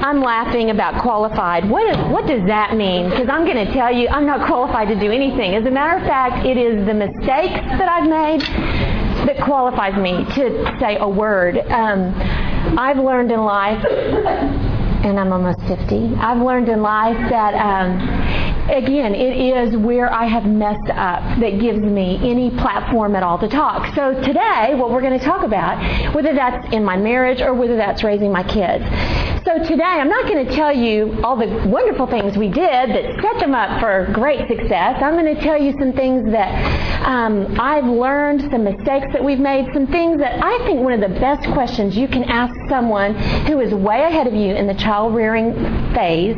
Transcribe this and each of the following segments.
I'm laughing about qualified. What, is, what does that mean? Because I'm going to tell you, I'm not qualified to do anything. As a matter of fact, it is the mistakes that I've made that qualifies me to say a word. Um, I've learned in life, and I'm almost 50, I've learned in life that. Um, again, it is where I have messed up that gives me any platform at all to talk. So today, what we're going to talk about, whether that's in my marriage or whether that's raising my kids. So today, I'm not going to tell you all the wonderful things we did that set them up for great success. I'm going to tell you some things that um, I've learned, some mistakes that we've made, some things that I think one of the best questions you can ask someone who is way ahead of you in the child rearing phase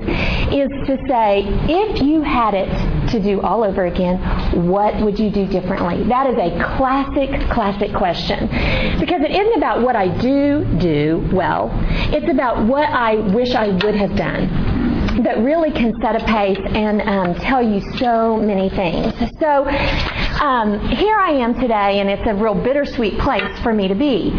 is to say, if you had it to do all over again, what would you do differently? That is a classic, classic question. Because it isn't about what I do do well, it's about what I wish I would have done that really can set a pace and um, tell you so many things. So um, here I am today, and it's a real bittersweet place for me to be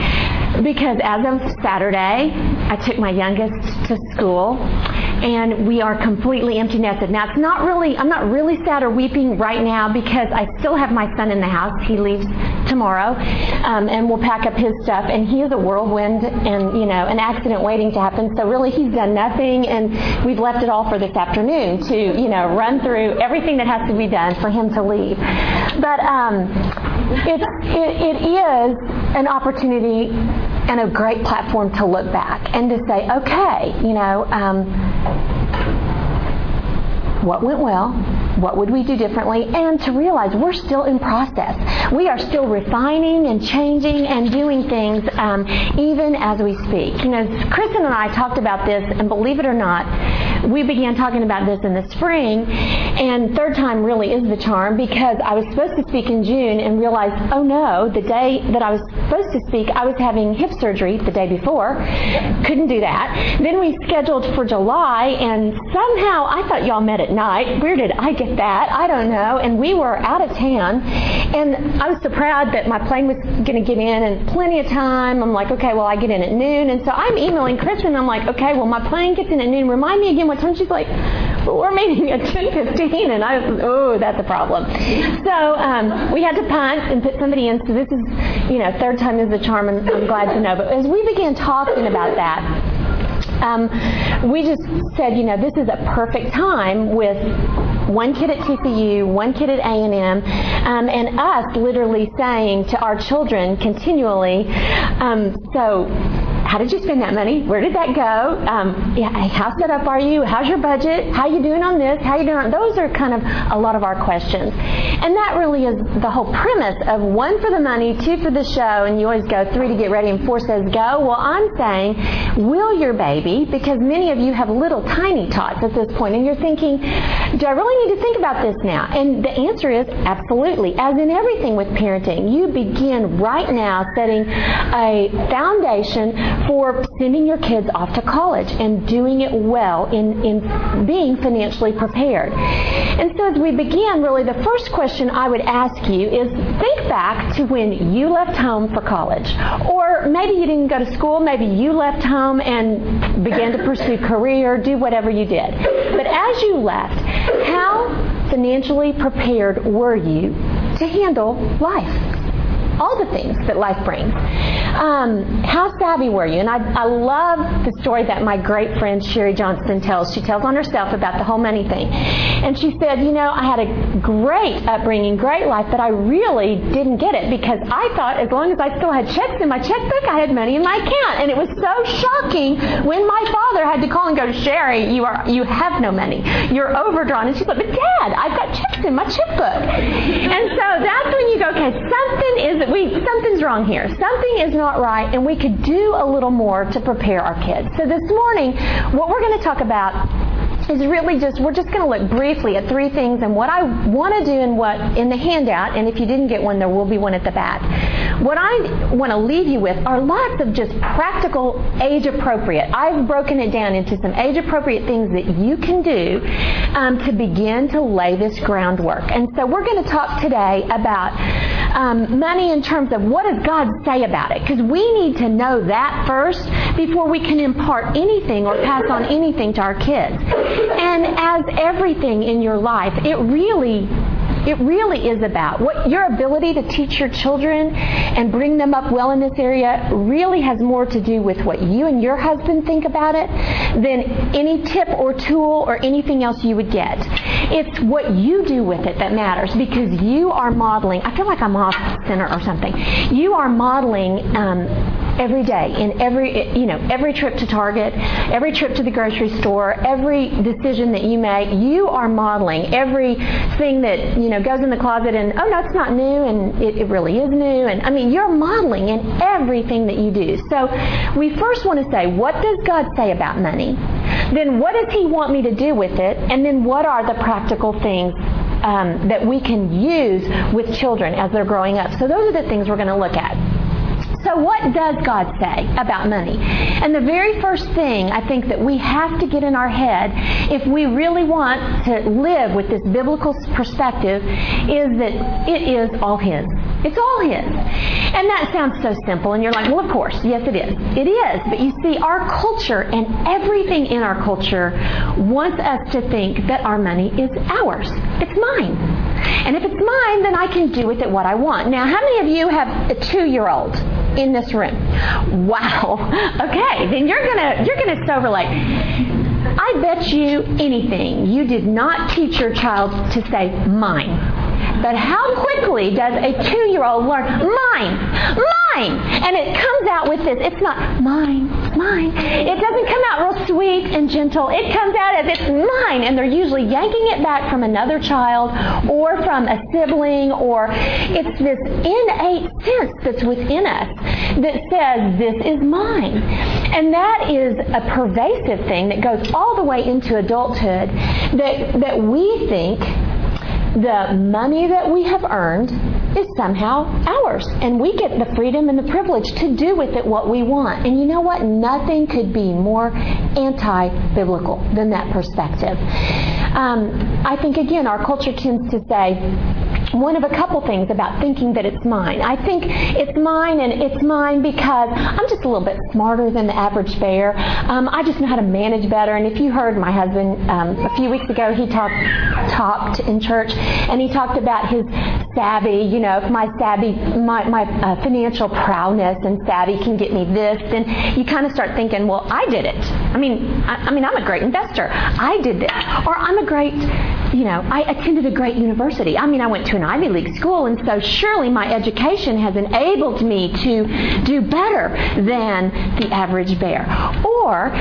because as of Saturday, I took my youngest to school, and we are completely empty nested. Now, it's not really, I'm not really sad or weeping right now because I still have my son in the house. He leaves tomorrow, um, and we'll pack up his stuff, and he is a whirlwind and, you know, an accident waiting to happen. So really, he's done nothing, and we've left it all for this afternoon to, you know, run through everything that has to be done for him to leave. But um, it, it, it is an opportunity and a great platform to look back and to say, okay, you know, um, what went well, what would we do differently, and to realize we're still in process. We are still refining and changing and doing things um, even as we speak. You know, Kristen and I talked about this, and believe it or not, we began talking about this in the spring, and third time really is the charm because I was supposed to speak in June and realized, oh no, the day that I was supposed to speak, I was having hip surgery the day before. Couldn't do that. Then we scheduled for July, and somehow I thought y'all met at night. Where did I get that? I don't know. And we were out of town, and I was so proud that my plane was going to get in and plenty of time. I'm like, okay, well, I get in at noon. And so I'm emailing Kristen. I'm like, okay, well, my plane gets in at noon. Remind me again what time? She's like, but we're meeting at 10:15, and I, was, oh, that's a problem. So um, we had to punt and put somebody in. So this is, you know, third time is the charm, and I'm glad to know. But as we began talking about that. Um, we just said, you know, this is a perfect time with one kid at TCU, one kid at A&M, um, and us literally saying to our children continually, um, so how did you spend that money? Where did that go? Um, yeah, how set up are you? How's your budget? How you doing on this? How you doing on those are kind of a lot of our questions. And that really is the whole premise of one for the money, two for the show, and you always go three to get ready and four says go. Well, I'm saying, will your baby, because many of you have little tiny tots at this point, and you're thinking, do I really need to think about this now? And the answer is absolutely. As in everything with parenting, you begin right now setting a foundation for sending your kids off to college and doing it well in, in being financially prepared. And so as we begin, really the first question I would ask you is think back to when you left home for college. Or maybe you didn't go to school, maybe you left home and began to pursue career, do whatever you did. But as you left, how financially prepared were you to handle life? All the things that life brings. Um, how savvy were you? And I, I love the story that my great friend Sherry Johnston tells. She tells on herself about the whole money thing. And she said, You know, I had a great upbringing, great life, but I really didn't get it because I thought as long as I still had checks in my checkbook, I had money in my account. And it was so shocking when my father had to call and go, Sherry, you are you have no money. You're overdrawn. And she's like, But Dad, I've got checks in my checkbook. And so that's when you go, Okay, something is we something's wrong here. Something is not right, and we could do a little more to prepare our kids. So this morning, what we're going to talk about is really just we're just going to look briefly at three things and what I want to do and what in the handout and if you didn't get one there will be one at the back. What I want to leave you with are lots of just practical age appropriate. I've broken it down into some age appropriate things that you can do um, to begin to lay this groundwork. And so we're going to talk today about um, money in terms of what does God say about it? Because we need to know that first before we can impart anything or pass on anything to our kids. And as everything in your life, it really it really is about what your ability to teach your children and bring them up well in this area really has more to do with what you and your husband think about it than any tip or tool or anything else you would get. It's what you do with it that matters because you are modeling. I feel like I'm off center or something. You are modeling um, every day in every you know every trip to Target, every trip to the grocery store, every decision that you make. You are modeling everything that you know goes in the closet and oh no, it's not new and it, it really is new. And I mean, you're modeling in everything that you do. So we first want to say, what does God say about money? Then what does He want me to do with it? And then what are the practical things um, that we can use with children as they're growing up? So those are the things we're going to look at. So, what does God say about money? And the very first thing I think that we have to get in our head if we really want to live with this biblical perspective is that it is all His. It's all His. And that sounds so simple, and you're like, well, of course, yes, it is. It is. But you see, our culture and everything in our culture wants us to think that our money is ours. It's mine. And if it's mine, then I can do with it what I want. Now, how many of you have a two year old? in this room. Wow. Okay, then you're gonna you're gonna sober like I bet you anything you did not teach your child to say mine. But how quickly does a two year old learn mine, mine? And it comes out with this. It's not mine, mine. It doesn't come out real sweet and gentle. It comes out as it's mine. And they're usually yanking it back from another child or from a sibling or it's this innate sense that's within us that says this is mine. And that is a pervasive thing that goes all the way into adulthood that, that we think the money that we have earned is somehow ours. And we get the freedom and the privilege to do with it what we want. And you know what? Nothing could be more anti biblical than that perspective. Um, I think, again, our culture tends to say, one of a couple things about thinking that it's mine. I think it's mine and it's mine because I'm just a little bit smarter than the average bear. Um, I just know how to manage better. And if you heard my husband um, a few weeks ago, he talked talked in church and he talked about his savvy. You know, if my savvy, my my uh, financial prowess and savvy can get me this, then you kind of start thinking, well, I did it. I mean, I, I mean, I'm a great investor. I did this, or I'm a great you know, I attended a great university. I mean, I went to an Ivy League school, and so surely my education has enabled me to do better than the average bear. Or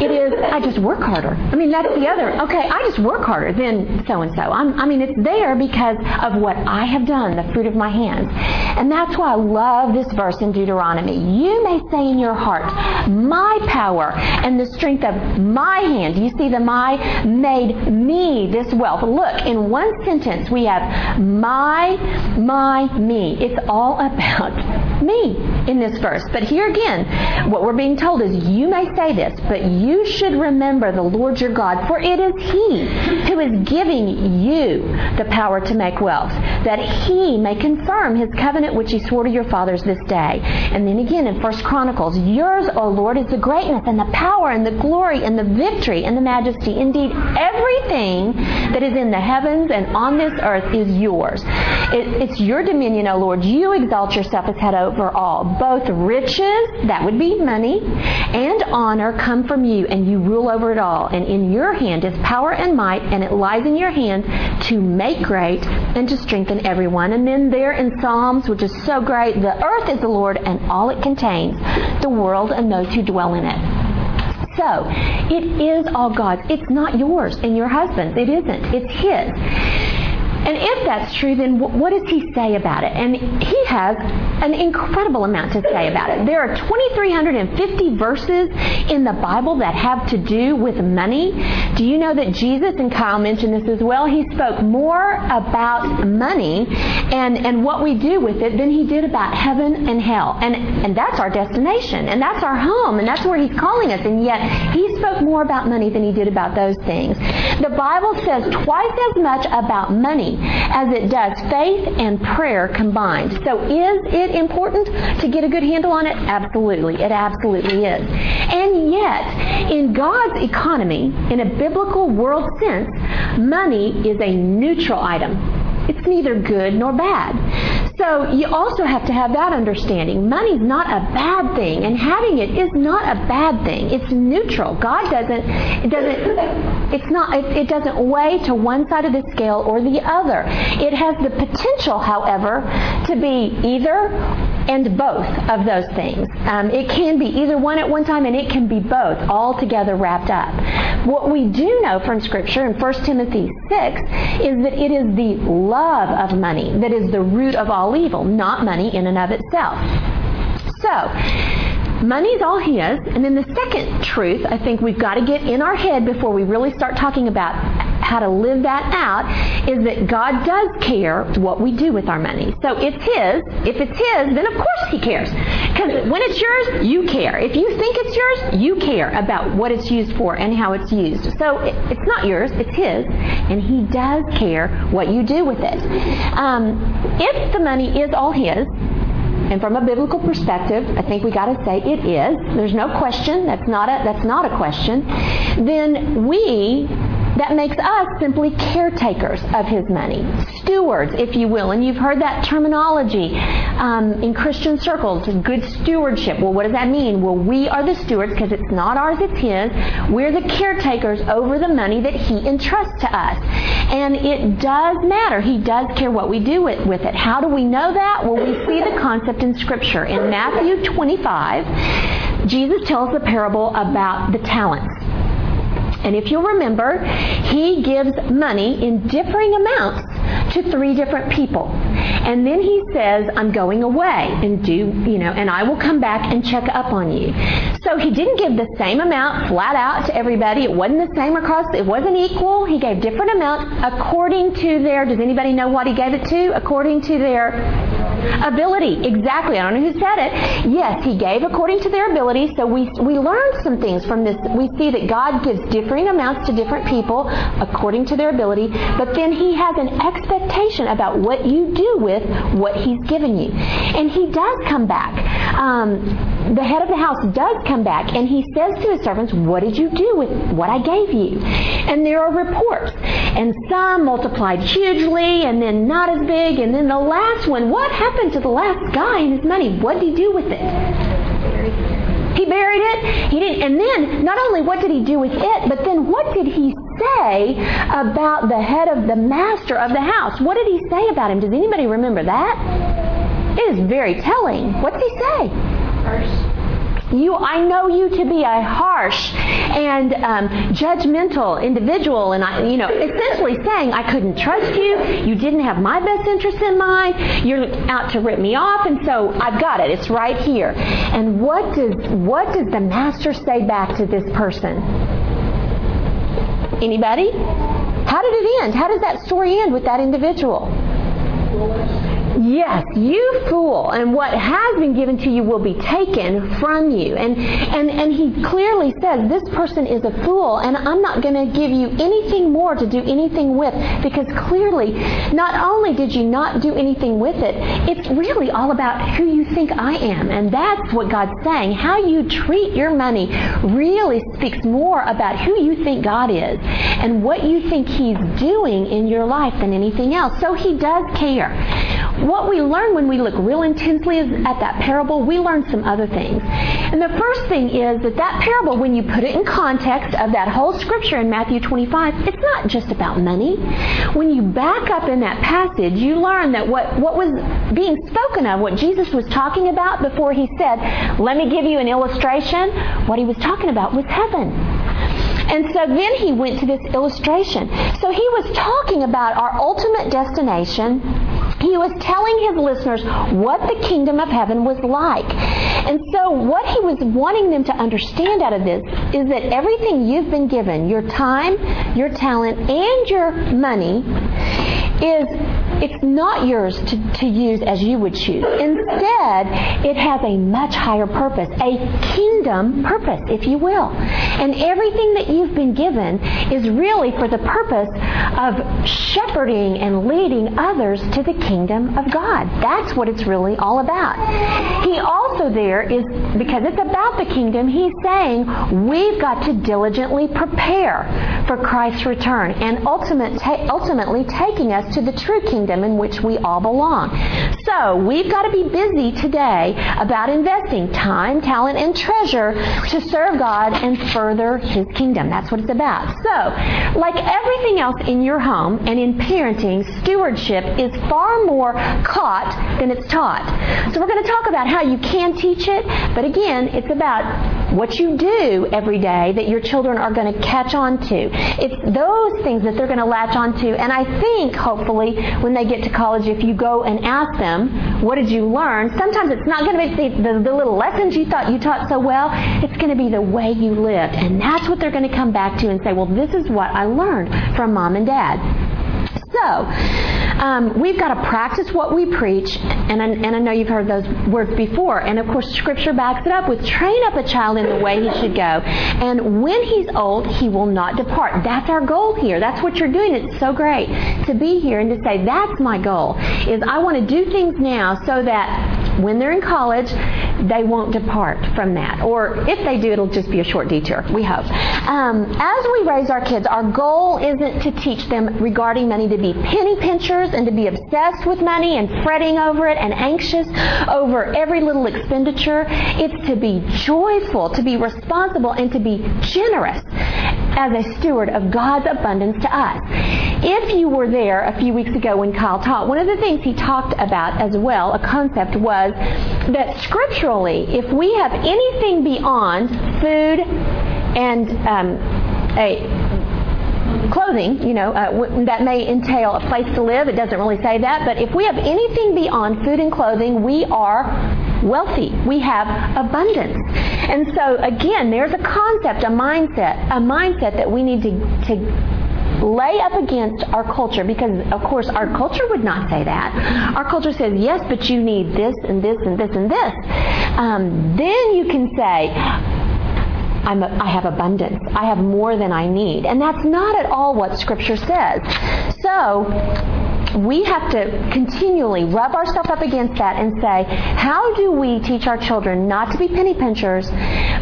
it is, I just work harder. I mean, that's the other. Okay, I just work harder than so and so. I mean, it's there because of what I have done, the fruit of my hands. And that's why I love this verse in Deuteronomy. You may say in your heart, My power and the strength of my hand. You see, the my made me this wealth. Look, in one sentence, we have my, my, me. It's all about me in this verse. But here again, what we're being told is you may say this, but you should remember the Lord your God, for it is He who is giving you the power to make wealth, that He may confirm His covenant which He swore to your fathers this day. And then again in First Chronicles, yours, O Lord, is the greatness and the power and the glory and the victory and the majesty. Indeed, everything that is in the heavens and on this earth is yours. It, it's your dominion, O Lord. You exalt yourself as head over all. Both riches, that would be money, and honor come from you, and you rule over it all. And in your hand is power and might, and it lies in your hand to make great and to strengthen everyone. And then there in Psalms, which is so great, the earth is the Lord and all it contains, the world and those who dwell in it. So, it is all God's. It's not yours and your husband's. It isn't. It's His. And if that's true, then what does he say about it? And he has an incredible amount to say about it. There are 2,350 verses in the Bible that have to do with money. Do you know that Jesus, and Kyle mentioned this as well, he spoke more about money and, and what we do with it than he did about heaven and hell. And, and that's our destination, and that's our home, and that's where he's calling us. And yet, he spoke more about money than he did about those things. The Bible says twice as much about money as it does faith and prayer combined. So is it important to get a good handle on it? Absolutely. It absolutely is. And yet, in God's economy, in a biblical world sense, money is a neutral item. It's neither good nor bad. So you also have to have that understanding. Money's not a bad thing, and having it is not a bad thing. It's neutral. God doesn't it doesn't it's not it, it doesn't weigh to one side of the scale or the other. It has the potential, however, to be either and both of those things. Um, it can be either one at one time, and it can be both, all together wrapped up. What we do know from Scripture in 1 Timothy 6 is that it is the love of money that is the root of all evil, not money in and of itself. So, money's all his. And then the second truth I think we've got to get in our head before we really start talking about how to live that out is that God does care what we do with our money. So it's His. If it's His, then of course He cares. Because when it's yours, you care. If you think it's yours, you care about what it's used for and how it's used. So it's not yours, it's His, and He does care what you do with it. Um, if the money is all His, and from a biblical perspective, I think we got to say it is. There's no question. That's not a that's not a question. Then we that makes us simply caretakers of his money, stewards, if you will. And you've heard that terminology um, in Christian circles, good stewardship. Well, what does that mean? Well, we are the stewards because it's not ours, it's his. We're the caretakers over the money that he entrusts to us. And it does matter. He does care what we do with, with it. How do we know that? Well, we see the concept in Scripture. In Matthew 25, Jesus tells the parable about the talents. And if you'll remember, he gives money in differing amounts to three different people. And then he says, I'm going away and do, you know, and I will come back and check up on you. So he didn't give the same amount flat out to everybody. It wasn't the same across, it wasn't equal. He gave different amounts according to their, does anybody know what he gave it to? According to their ability. Exactly. I don't know who said it. Yes, he gave according to their ability. So we, we learned some things from this. We see that God gives differing amounts to different people according to their ability, but then He has an expectation about what you do with what He's given you. And He does come back. Um, the head of the house does come back and he says to his servants, What did you do with what I gave you? And there are reports. And some multiplied hugely and then not as big. And then the last one, what happened to the last guy and his money? What did he do with it? He buried it. He didn't. And then, not only what did he do with it, but then what did he say about the head of the master of the house? What did he say about him? Does anybody remember that? It is very telling. What did he say? First. You, I know you to be a harsh and um, judgmental individual, and I, you know, essentially saying I couldn't trust you. You didn't have my best interest in mind. You're out to rip me off, and so I've got it. It's right here. And what does what does the master say back to this person? Anybody? How did it end? How does that story end with that individual? Yes, you fool, and what has been given to you will be taken from you. And and and he clearly says this person is a fool, and I'm not going to give you anything more to do anything with because clearly, not only did you not do anything with it, it's really all about who you think I am, and that's what God's saying. How you treat your money really speaks more about who you think God is and what you think He's doing in your life than anything else. So He does care we learn when we look real intensely at that parable, we learn some other things. And the first thing is that that parable, when you put it in context of that whole scripture in Matthew 25, it's not just about money. When you back up in that passage, you learn that what, what was being spoken of, what Jesus was talking about before he said, Let me give you an illustration, what he was talking about was heaven. And so then he went to this illustration. So he was talking about our ultimate destination he was telling his listeners what the kingdom of heaven was like. And so, what he was wanting them to understand out of this is that everything you've been given, your time, your talent, and your money, is it's not yours to, to use as you would choose. Instead, it has a much higher purpose, a kingdom purpose, if you will. And everything that you've been given is really for the purpose of shepherding and leading others to the kingdom of God. That's what it's really all about. He also there is, because it's about the kingdom, he's saying we've got to diligently prepare for Christ's return and ultimate, ta- ultimately taking us to the true kingdom in which we all belong. So we've got to be busy today about investing time, talent, and treasure to serve God and further His kingdom. That's what it's about. So, like everything else in your home and in parenting, stewardship is far more caught than it's taught. So we're going to talk about how you can teach it, but again, it's about what you do every day that your children are going to catch on to. It's those things that they're going to latch on to. And I think, hopefully, when they get to college, if you go and ask them, what did you learn? Sometimes it's not going to be the, the, the little lessons you thought you taught so well. It's going to be the way you lived. And that's what they're going to come back to and say, well, this is what I learned from mom and dad. So, um, we've got to practice what we preach, and I, and I know you've heard those words before. And of course, Scripture backs it up with train up a child in the way he should go, and when he's old, he will not depart. That's our goal here. That's what you're doing. It's so great to be here and to say, that's my goal, is I want to do things now so that when they're in college, they won't depart from that. Or if they do, it'll just be a short detour, we hope. Um, as we raise our kids, our goal isn't to teach them regarding money to be penny pinchers and to be obsessed with money and fretting over it and anxious over every little expenditure. It's to be joyful, to be responsible, and to be generous as a steward of God's abundance to us. If you were there a few weeks ago when Kyle taught, one of the things he talked about as well, a concept was that scripturally, if we have anything beyond food and um, a clothing, you know, uh, that may entail a place to live. It doesn't really say that. But if we have anything beyond food and clothing, we are wealthy. We have abundance. And so, again, there's a concept, a mindset, a mindset that we need to, to lay up against our culture because, of course, our culture would not say that. Our culture says, yes, but you need this and this and this and this. Um, then you can say, I'm a, I have abundance. I have more than I need. And that's not at all what Scripture says. So, we have to continually rub ourselves up against that and say, how do we teach our children not to be penny pinchers,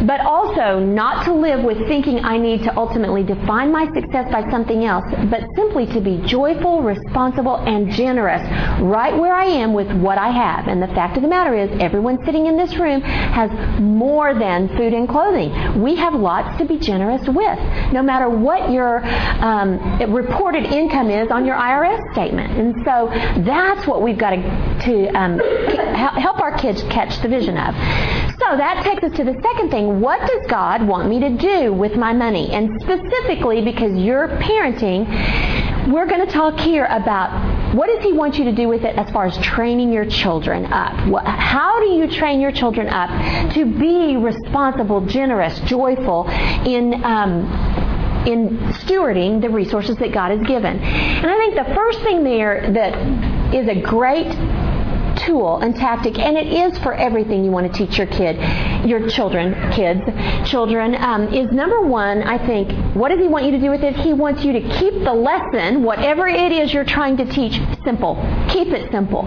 but also not to live with thinking I need to ultimately define my success by something else, but simply to be joyful, responsible, and generous right where I am with what I have. And the fact of the matter is, everyone sitting in this room has more than food and clothing. We have lots to be generous with, no matter what your um, reported income is on your IRS statement. And so that's what we've got to, to um, help our kids catch the vision of. So that takes us to the second thing. What does God want me to do with my money? And specifically, because you're parenting, we're going to talk here about what does He want you to do with it as far as training your children up? How do you train your children up to be responsible, generous, joyful in um, in stewarding the resources that God has given. And I think the first thing there that is a great tool and tactic, and it is for everything you want to teach your kid, your children, kids, children, um, is number one, I think, what does he want you to do with it? He wants you to keep the lesson, whatever it is you're trying to teach, simple. Keep it simple.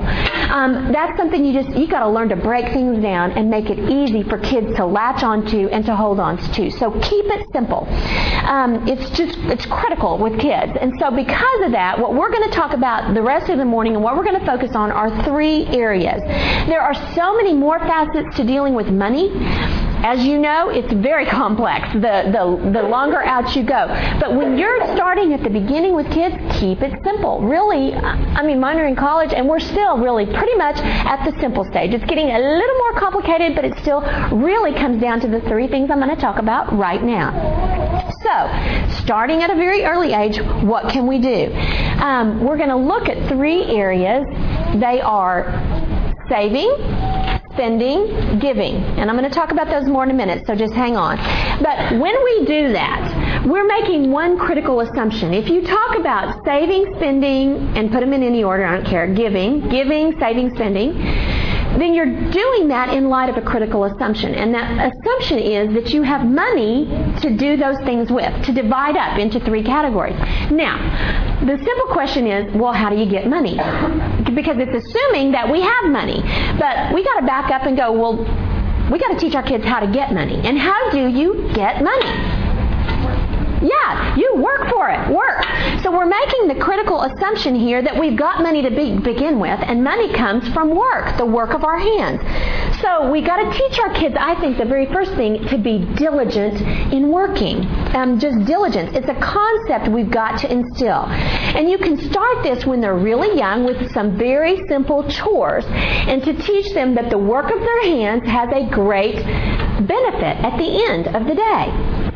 Um, that's something you just, you got to learn to break things down and make it easy for kids to latch onto and to hold on to. So keep it simple. Um, it's just, it's critical with kids. And so because of that, what we're going to talk about the rest of the morning and what we're going to focus on are three areas. There are so many more facets to dealing with money. As you know, it's very complex the, the, the longer out you go. But when you're starting at the beginning with kids, keep it simple. Really, I mean, mine are in college, and we're still really pretty much at the simple stage. It's getting a little more complicated, but it still really comes down to the three things I'm going to talk about right now. So, starting at a very early age, what can we do? Um, we're going to look at three areas. They are saving, spending, giving. And I'm going to talk about those more in a minute, so just hang on. But when we do that, we're making one critical assumption. If you talk about saving, spending, and put them in any order, I don't care, giving, giving, saving, spending, then you're doing that in light of a critical assumption. And that assumption is that you have money to do those things with, to divide up into three categories. Now, the simple question is, well, how do you get money? Because it's assuming that we have money. But we got to back up and go, well, we got to teach our kids how to get money. And how do you get money? Yeah, you work for it. Work. So we're making the critical assumption here that we've got money to be, begin with, and money comes from work, the work of our hands. So we got to teach our kids, I think, the very first thing, to be diligent in working. Um, just diligence. It's a concept we've got to instill. And you can start this when they're really young with some very simple chores and to teach them that the work of their hands has a great benefit at the end of the day.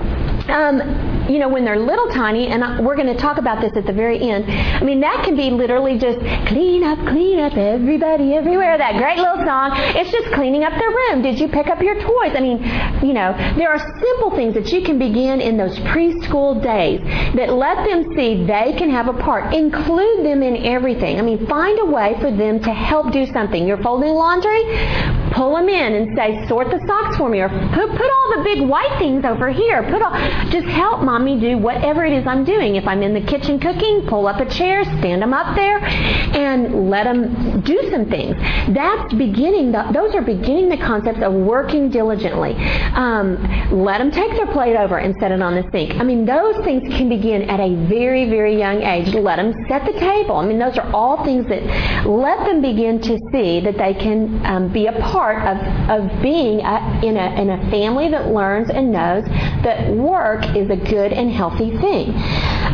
Um, you know, when they're little tiny, and we're going to talk about this at the very end, I mean, that can be literally just clean up, clean up, everybody, everywhere, that great little song. It's just cleaning up their room. Did you pick up your toys? I mean, you know, there are simple things that you can begin in those preschool days that let them see they can have a part. Include them in everything. I mean, find a way for them to help do something. You're folding laundry? Pull them in and say, sort the socks for me, or put, put all the big white things over here. Put all, just help mommy do whatever it is I'm doing. If I'm in the kitchen cooking, pull up a chair, stand them up there, and let them do some things. That's beginning, the, those are beginning the concepts of working diligently. Um, let them take their plate over and set it on the sink. I mean, those things can begin at a very, very young age. Let them set the table. I mean, those are all things that let them begin to see that they can um, be a part of, of being a, in, a, in a family that learns and knows that work is a good good and healthy thing.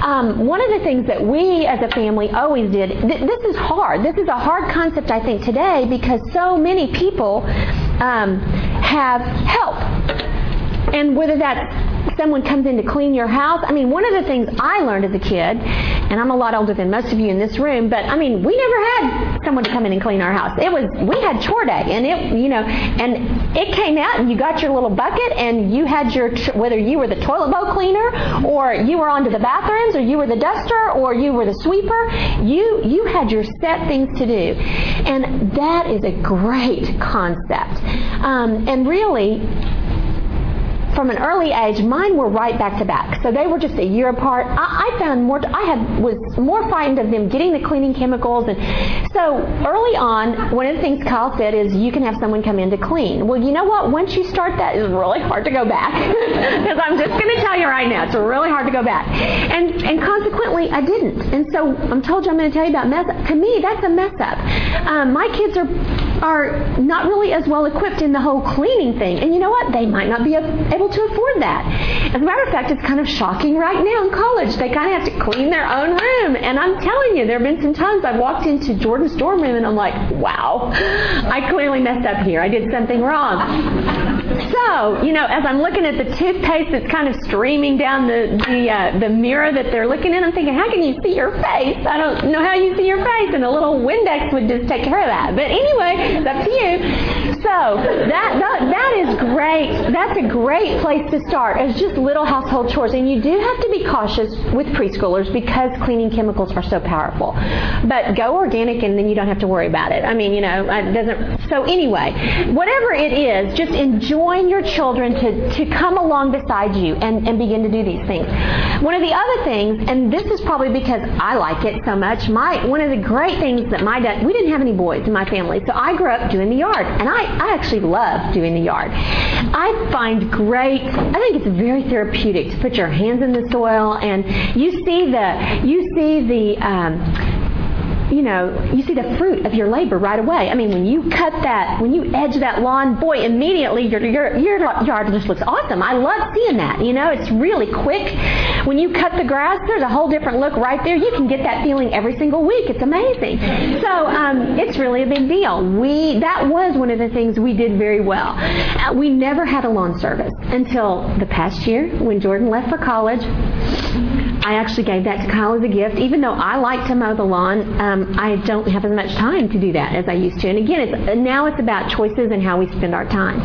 Um, one of the things that we as a family always did, th- this is hard. This is a hard concept, I think, today because so many people um, have help. And whether that's someone comes in to clean your house. I mean, one of the things I learned as a kid, and I'm a lot older than most of you in this room, but I mean, we never had someone to come in and clean our house. It was we had chore day, and it you know, and it came out, and you got your little bucket, and you had your whether you were the toilet bowl cleaner, or you were onto the bathrooms, or you were the duster, or you were the sweeper. You you had your set things to do, and that is a great concept. Um, and really, from an early age, mine were right back to back. So they were just a year apart. I, I found more, I had, was more frightened of them getting the cleaning chemicals. And so early on, one of the things Kyle said is you can have someone come in to clean. Well, you know what? Once you start that, it's really hard to go back. Because I'm just going to tell you right now, it's really hard to go back. And, and consequently, I didn't. And so I'm told you I'm going to tell you about mess. To me, that's a mess up. Um, my kids are, are not really as well equipped in the whole cleaning thing. And you know what? They might not be able able to afford that. As a matter of fact, it's kind of shocking right now in college. They kind of have to clean their own room. And I'm telling you, there have been some times I've walked into Jordan's dorm room and I'm like, wow, I clearly messed up here. I did something wrong. So, you know, as I'm looking at the toothpaste that's kind of streaming down the the, uh, the mirror that they're looking in, I'm thinking, how can you see your face? I don't know how you see your face, and a little Windex would just take care of that. But anyway, it's up to you. So that, that that is great. That's a great place to start. It's just little household chores, and you do have to be cautious with preschoolers because cleaning chemicals are so powerful. But go organic, and then you don't have to worry about it. I mean, you know, it doesn't. So anyway, whatever it is, just enjoying your children to to come along beside you and and begin to do these things. One of the other things, and this is probably because I like it so much. My one of the great things that my dad we didn't have any boys in my family, so I grew up doing the yard, and I I actually love doing the yard. I find great, I think it's very therapeutic to put your hands in the soil and you see the, you see the, um, you know, you see the fruit of your labor right away. I mean, when you cut that, when you edge that lawn, boy, immediately your, your, your yard just looks awesome. I love seeing that. You know, it's really quick. When you cut the grass, there's a whole different look right there. You can get that feeling every single week. It's amazing. So um, it's really a big deal. We that was one of the things we did very well. Uh, we never had a lawn service until the past year when Jordan left for college. I actually gave that to Kyle as a gift. Even though I like to mow the lawn, um, I don't have as much time to do that as I used to. And again, it's, now it's about choices and how we spend our time.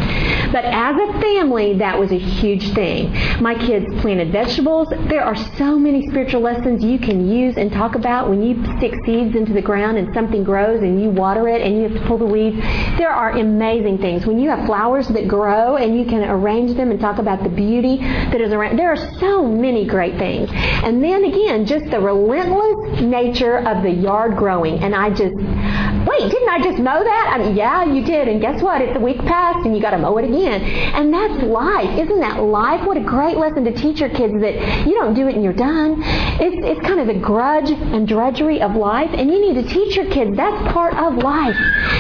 But as a family, that was a huge thing. My kids planted vegetables. There are so many spiritual lessons you can use and talk about when you stick seeds into the ground and something grows and you water it and you have to pull the weeds. There are amazing things. When you have flowers that grow and you can arrange them and talk about the beauty that is around, there are so many great things. And then again, just the relentless nature of the yard growing. And I just, wait, didn't I just mow that? I mean, yeah, you did. And guess what? It's a week past and you got to mow it again. And that's life. Isn't that life? What a great lesson to teach your kids that you don't do it and you're done. It's, it's kind of the grudge and drudgery of life. And you need to teach your kids that's part of life.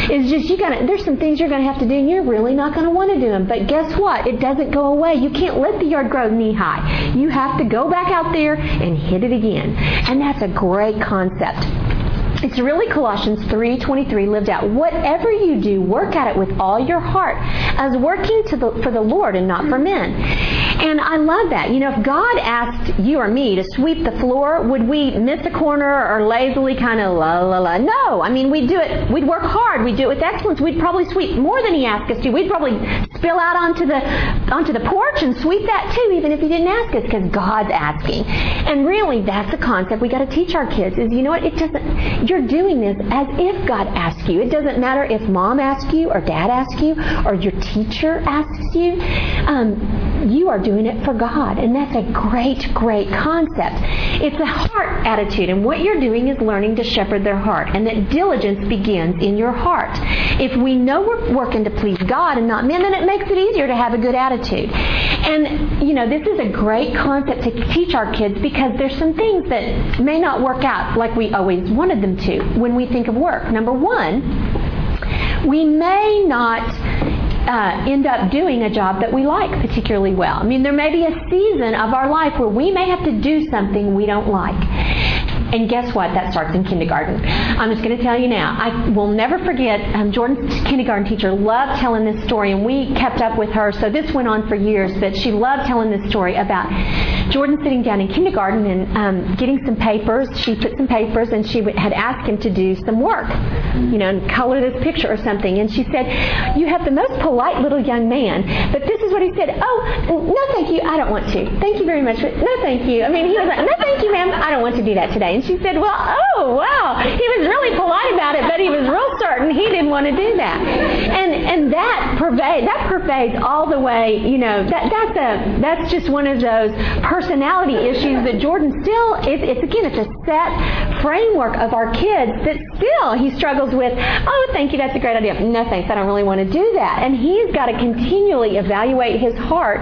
It's just you got to, there's some things you're going to have to do and you're really not going to want to do them. But guess what? It doesn't go away. You can't let the yard grow knee high. You have to go back out there and hit it again. And that's a great concept. It's really Colossians 3:23 lived out. Whatever you do, work at it with all your heart, as working the, for the Lord and not for men. And I love that. You know, if God asked you or me to sweep the floor, would we miss a corner or lazily kind of la la la? No. I mean, we'd do it. We'd work hard. We'd do it with excellence. We'd probably sweep more than He asked us to. We'd probably spill out onto the onto the porch and sweep that too, even if He didn't ask us, because God's asking. And really, that's the concept we got to teach our kids. Is you know what? It doesn't you're doing this as if God asks you. It doesn't matter if mom asks you or dad asks you or your teacher asks you. Um, you are doing it for God. And that's a great, great concept. It's a heart attitude. And what you're doing is learning to shepherd their heart. And that diligence begins in your heart. If we know we're working to please God and not men, then it makes it easier to have a good attitude. And, you know, this is a great concept to teach our kids because there's some things that may not work out like we always wanted them to when we think of work. Number one, we may not uh, end up doing a job that we like particularly well. I mean, there may be a season of our life where we may have to do something we don't like. And guess what? That starts in kindergarten. I'm just going to tell you now. I will never forget. Um, Jordan's kindergarten teacher loved telling this story, and we kept up with her. So this went on for years. But she loved telling this story about Jordan sitting down in kindergarten and um, getting some papers. She put some papers, and she had asked him to do some work, you know, and color this picture or something. And she said, "You have the most polite little young man, but this is what he said. Oh, no, thank you. I don't want to. Thank you very much. But no, thank you. I mean, he was like, no, thank you, ma'am. I don't want to do that today." And she said, Well, oh, wow. He was really polite about it, but he was real certain he didn't want to do that. And and that pervades that pervades all the way, you know, that that's a that's just one of those personality issues that Jordan still it, it's again it's a set framework of our kids that still he struggles with, oh thank you, that's a great idea. No thanks, I don't really want to do that. And he's got to continually evaluate his heart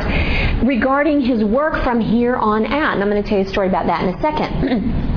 regarding his work from here on out. And I'm going to tell you a story about that in a second.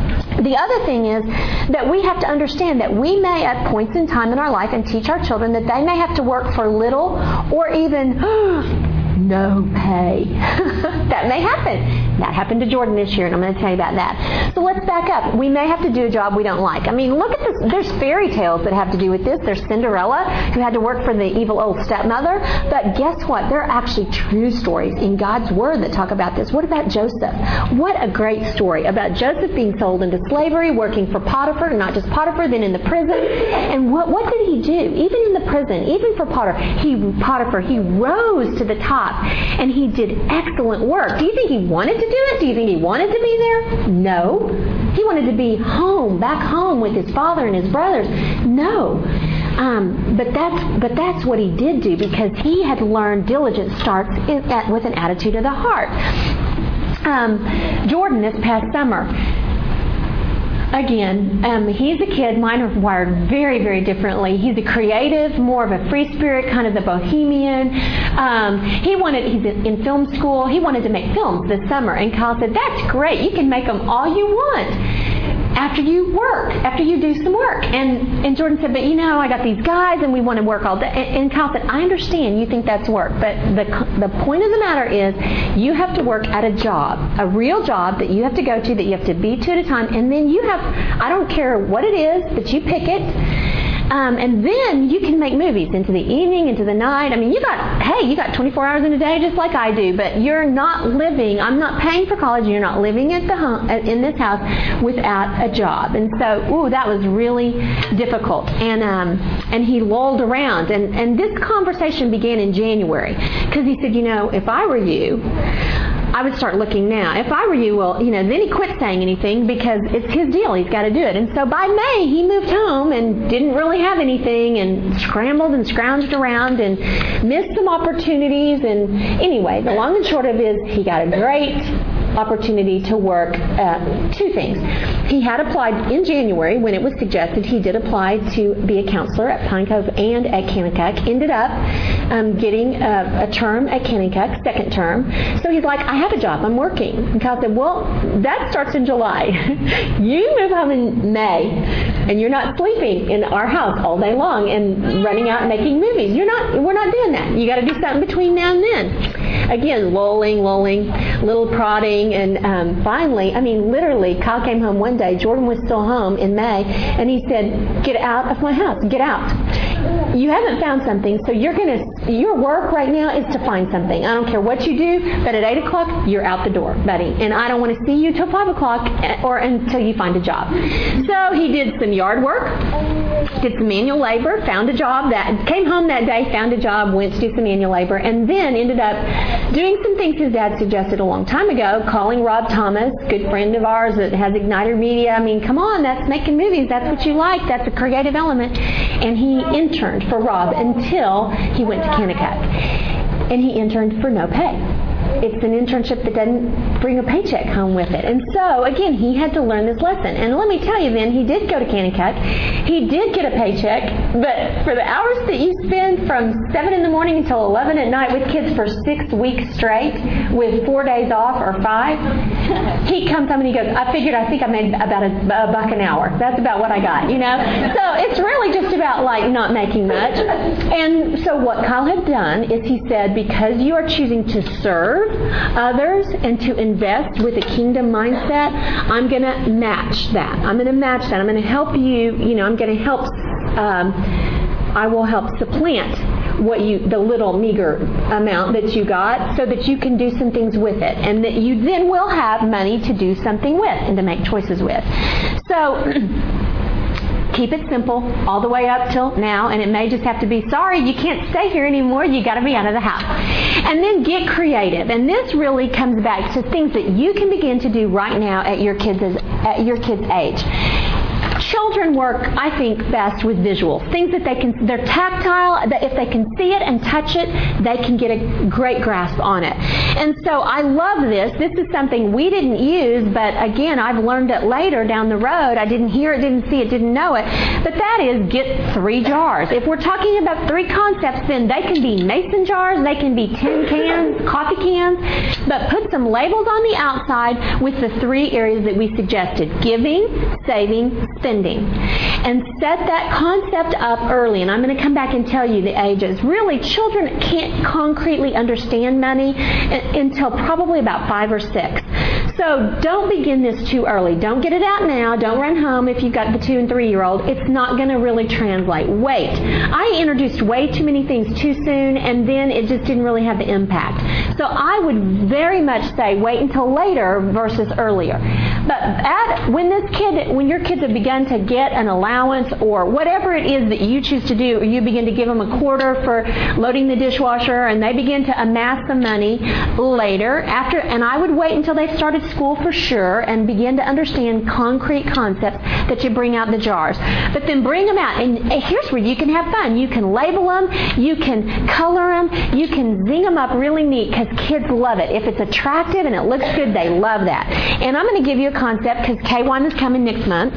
The other thing is that we have to understand that we may, at points in time in our life, and teach our children that they may have to work for little or even oh, no pay. that may happen. That happened to Jordan this year, and I'm going to tell you about that. So let's back up. We may have to do a job we don't like. I mean, look at this. There's fairy tales that have to do with this. There's Cinderella, who had to work for the evil old stepmother. But guess what? There are actually true stories in God's Word that talk about this. What about Joseph? What a great story about Joseph being sold into slavery, working for Potiphar, not just Potiphar, then in the prison. And what, what did he do? Even in the prison, even for Potiphar, he, Potiphar, he rose to the top and he did excellent work. Do you think he wanted to do it? Do you think he wanted to be there? No. He wanted to be home, back home with his father and his brothers. No. Um, but that's but that's what he did do because he had learned diligence starts in, at, with an attitude of the heart. Um, Jordan this past summer again, um, he's a kid. Mine are wired very, very differently. He's a creative, more of a free spirit, kind of the bohemian. Um, he wanted, he's in film school. He wanted to make films this summer. And Kyle said, That's great. You can make them all you want after you work, after you do some work. And and Jordan said, but you know, I got these guys and we want to work all day. And, and Kyle said, I understand you think that's work, but the the point of the matter is, you have to work at a job, a real job that you have to go to, that you have to be to at a time, and then you have, I don't care what it is, but you pick it Um, and then you can make movies into the evening, into the night. I mean, you got, hey, you got 24 hours in a day just like I do, but you're not living, I'm not paying for college, you're not living at the home, in this house without a job. And so, ooh, that was really difficult. And, um, and he lolled around. And, and this conversation began in January because he said, you know, if I were you, I would start looking now. If I were you, well, you know, then he quit saying anything because it's his deal. He's got to do it. And so by May, he moved home and didn't really have anything and scrambled and scrounged around and missed some opportunities. And anyway, the long and short of it is he got a great opportunity to work uh, two things. He had applied in January when it was suggested. He did apply to be a counselor at Pine Cove and at Kanakuk. Ended up um, getting a, a, term at Kanakuk, second term. So he's like, I have a job. I'm working. And Kyle said, Well, that starts in July. you move home in May, and you're not sleeping in our house all day long and running out and making movies. You're not. We're not doing that. You got to do something between now and then. Again, lolling, lolling, little prodding and um, finally, I mean, literally, Kyle came home one day. Jordan was still home in May, and he said, "Get out of my house! Get out! You haven't found something, so you're gonna. Your work right now is to find something. I don't care what you do, but at eight o'clock, you're out the door, buddy. And I don't want to see you till five o'clock eh, or until you find a job." So he did some yard work, did some manual labor, found a job that came home that day, found a job, went to do some manual labor, and then ended up doing some things his dad suggested a long time ago calling Rob Thomas, good friend of ours that has Igniter Media. I mean, come on, that's making movies. That's what you like. That's a creative element. And he interned for Rob until he went to Kanakuk. And he interned for no pay it's an internship that doesn't bring a paycheck home with it. And so, again, he had to learn this lesson. And let me tell you then, he did go to Kanakuk. He did get a paycheck, but for the hours that you spend from 7 in the morning until 11 at night with kids for six weeks straight, with four days off or five, he comes home and he goes, I figured I think I made about a, a buck an hour. That's about what I got, you know? So it's really just about like not making much. And so what Kyle had done is he said, because you are choosing to serve, serve others and to invest with a kingdom mindset, I'm going to match that. I'm going to match that. I'm going to help you. You know, I'm going to help. Um, I will help supplant what you the little meager amount that you got so that you can do some things with it and that you then will have money to do something with and to make choices with. So Keep it simple all the way up till now, and it may just have to be sorry, you can't stay here anymore, you got to be out of the house. And then get creative. And this really comes back to things that you can begin to do right now at your kids' at your kids' age children work, I think, best with visuals. Things that they can, they're tactile, that if they can see it and touch it, they can get a great grasp on it. And so I love this. This is something we didn't use, but again, I've learned it later down the road. I didn't hear it, didn't see it, didn't know it. But that is get three jars. If we're talking about three concepts, then they can be mason jars, they can be tin cans, coffee cans, but put some labels on the outside with the three areas that we suggested giving, saving, spending. And set that concept up early. And I'm going to come back and tell you the ages. Really, children can't concretely understand money until probably about five or six. So don't begin this too early. Don't get it out now. Don't run home if you've got the two and three year old. It's not going to really translate. Wait. I introduced way too many things too soon, and then it just didn't really have the impact. So I would very much say wait until later versus earlier. But at, when this kid, when your kids have begun to get an allowance or whatever it is that you choose to do, or you begin to give them a quarter for loading the dishwasher, and they begin to amass some money later after, and I would wait until they started school for sure and begin to understand concrete concepts that you bring out the jars. But then bring them out. And here's where you can have fun. You can label them, you can color them, you can zing them up really neat because kids love it. If it's attractive and it looks good, they love that. And I'm going to give you a concept because K1 is coming next month.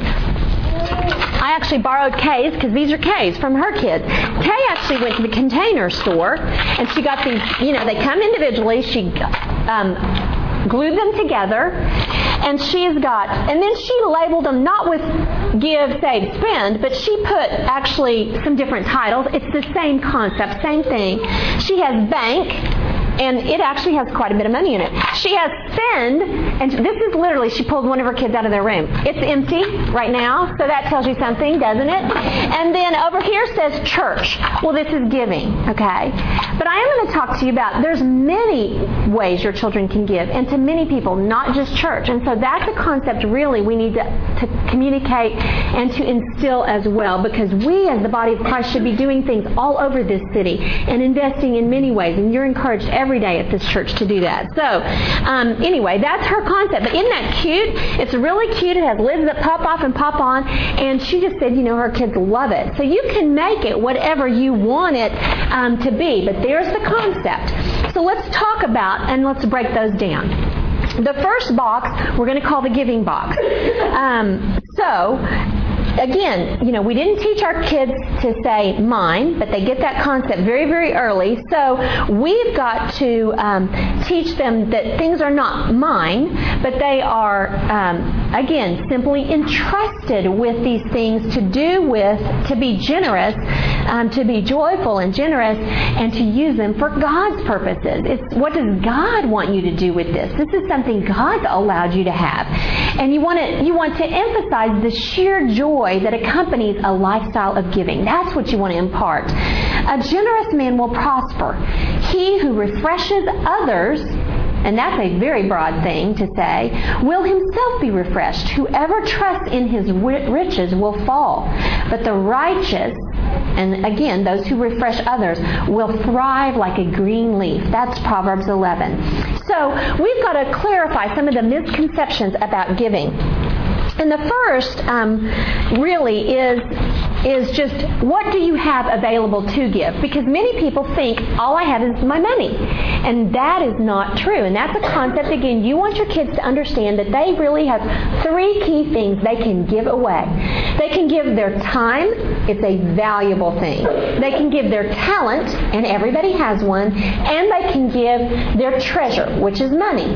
I actually borrowed Kay's because these are Kay's from her kids. Kay actually went to the container store and she got these, you know, they come individually. She um, glued them together, and she's got, and then she labeled them not with give, save, spend, but she put actually some different titles. It's the same concept, same thing. She has bank, and it actually has quite a bit of money in it. She has spend, and this is literally, she pulled one of her kids out of their room. It's empty right now, so that tells you something, doesn't it? And then over here says church. Well, this is giving, okay? But I am going to talk to you about there's many ways your children can give, and to many people, not just church. And so that's a concept really we need to, to communicate and to instill as well, because we as the body of Christ should be doing things all over this city and investing in many ways. And you're encouraged every day at this church to do that. So, um, anyway, that's her concept. But isn't that cute? It's really cute. It has lids that pop off and pop on. And she just said, you know, her kids love it. So you can make it whatever you want it um, to be. But there's the concept. So let's talk about and let's break those down. The first box we're going to call the giving box. Um, so again, you know, we didn't teach our kids to say mine, but they get that concept very, very early. So we've got to um, teach them that things are not mine, but they are, um, again, simply entrusted with these things to do with, to be generous, um, to be joyful and generous, and to use them for God's purposes. It's what does God want you to do with this? This is something God's allowed you to have, and you want to you want to emphasize the sheer joy joy that accompanies a lifestyle of giving. That's what you want to impart. A generous man will prosper. He who refreshes others and that's a very broad thing to say, will himself be refreshed. Whoever trusts in his riches will fall. But the righteous, and again, those who refresh others, will thrive like a green leaf. That's Proverbs 11. So we've got to clarify some of the misconceptions about giving. And the first um, really is is just what do you have available to give? Because many people think all I have is my money. And that is not true. And that's a concept, again, you want your kids to understand that they really have three key things they can give away. They can give their time, it's a valuable thing. They can give their talent, and everybody has one. And they can give their treasure, which is money.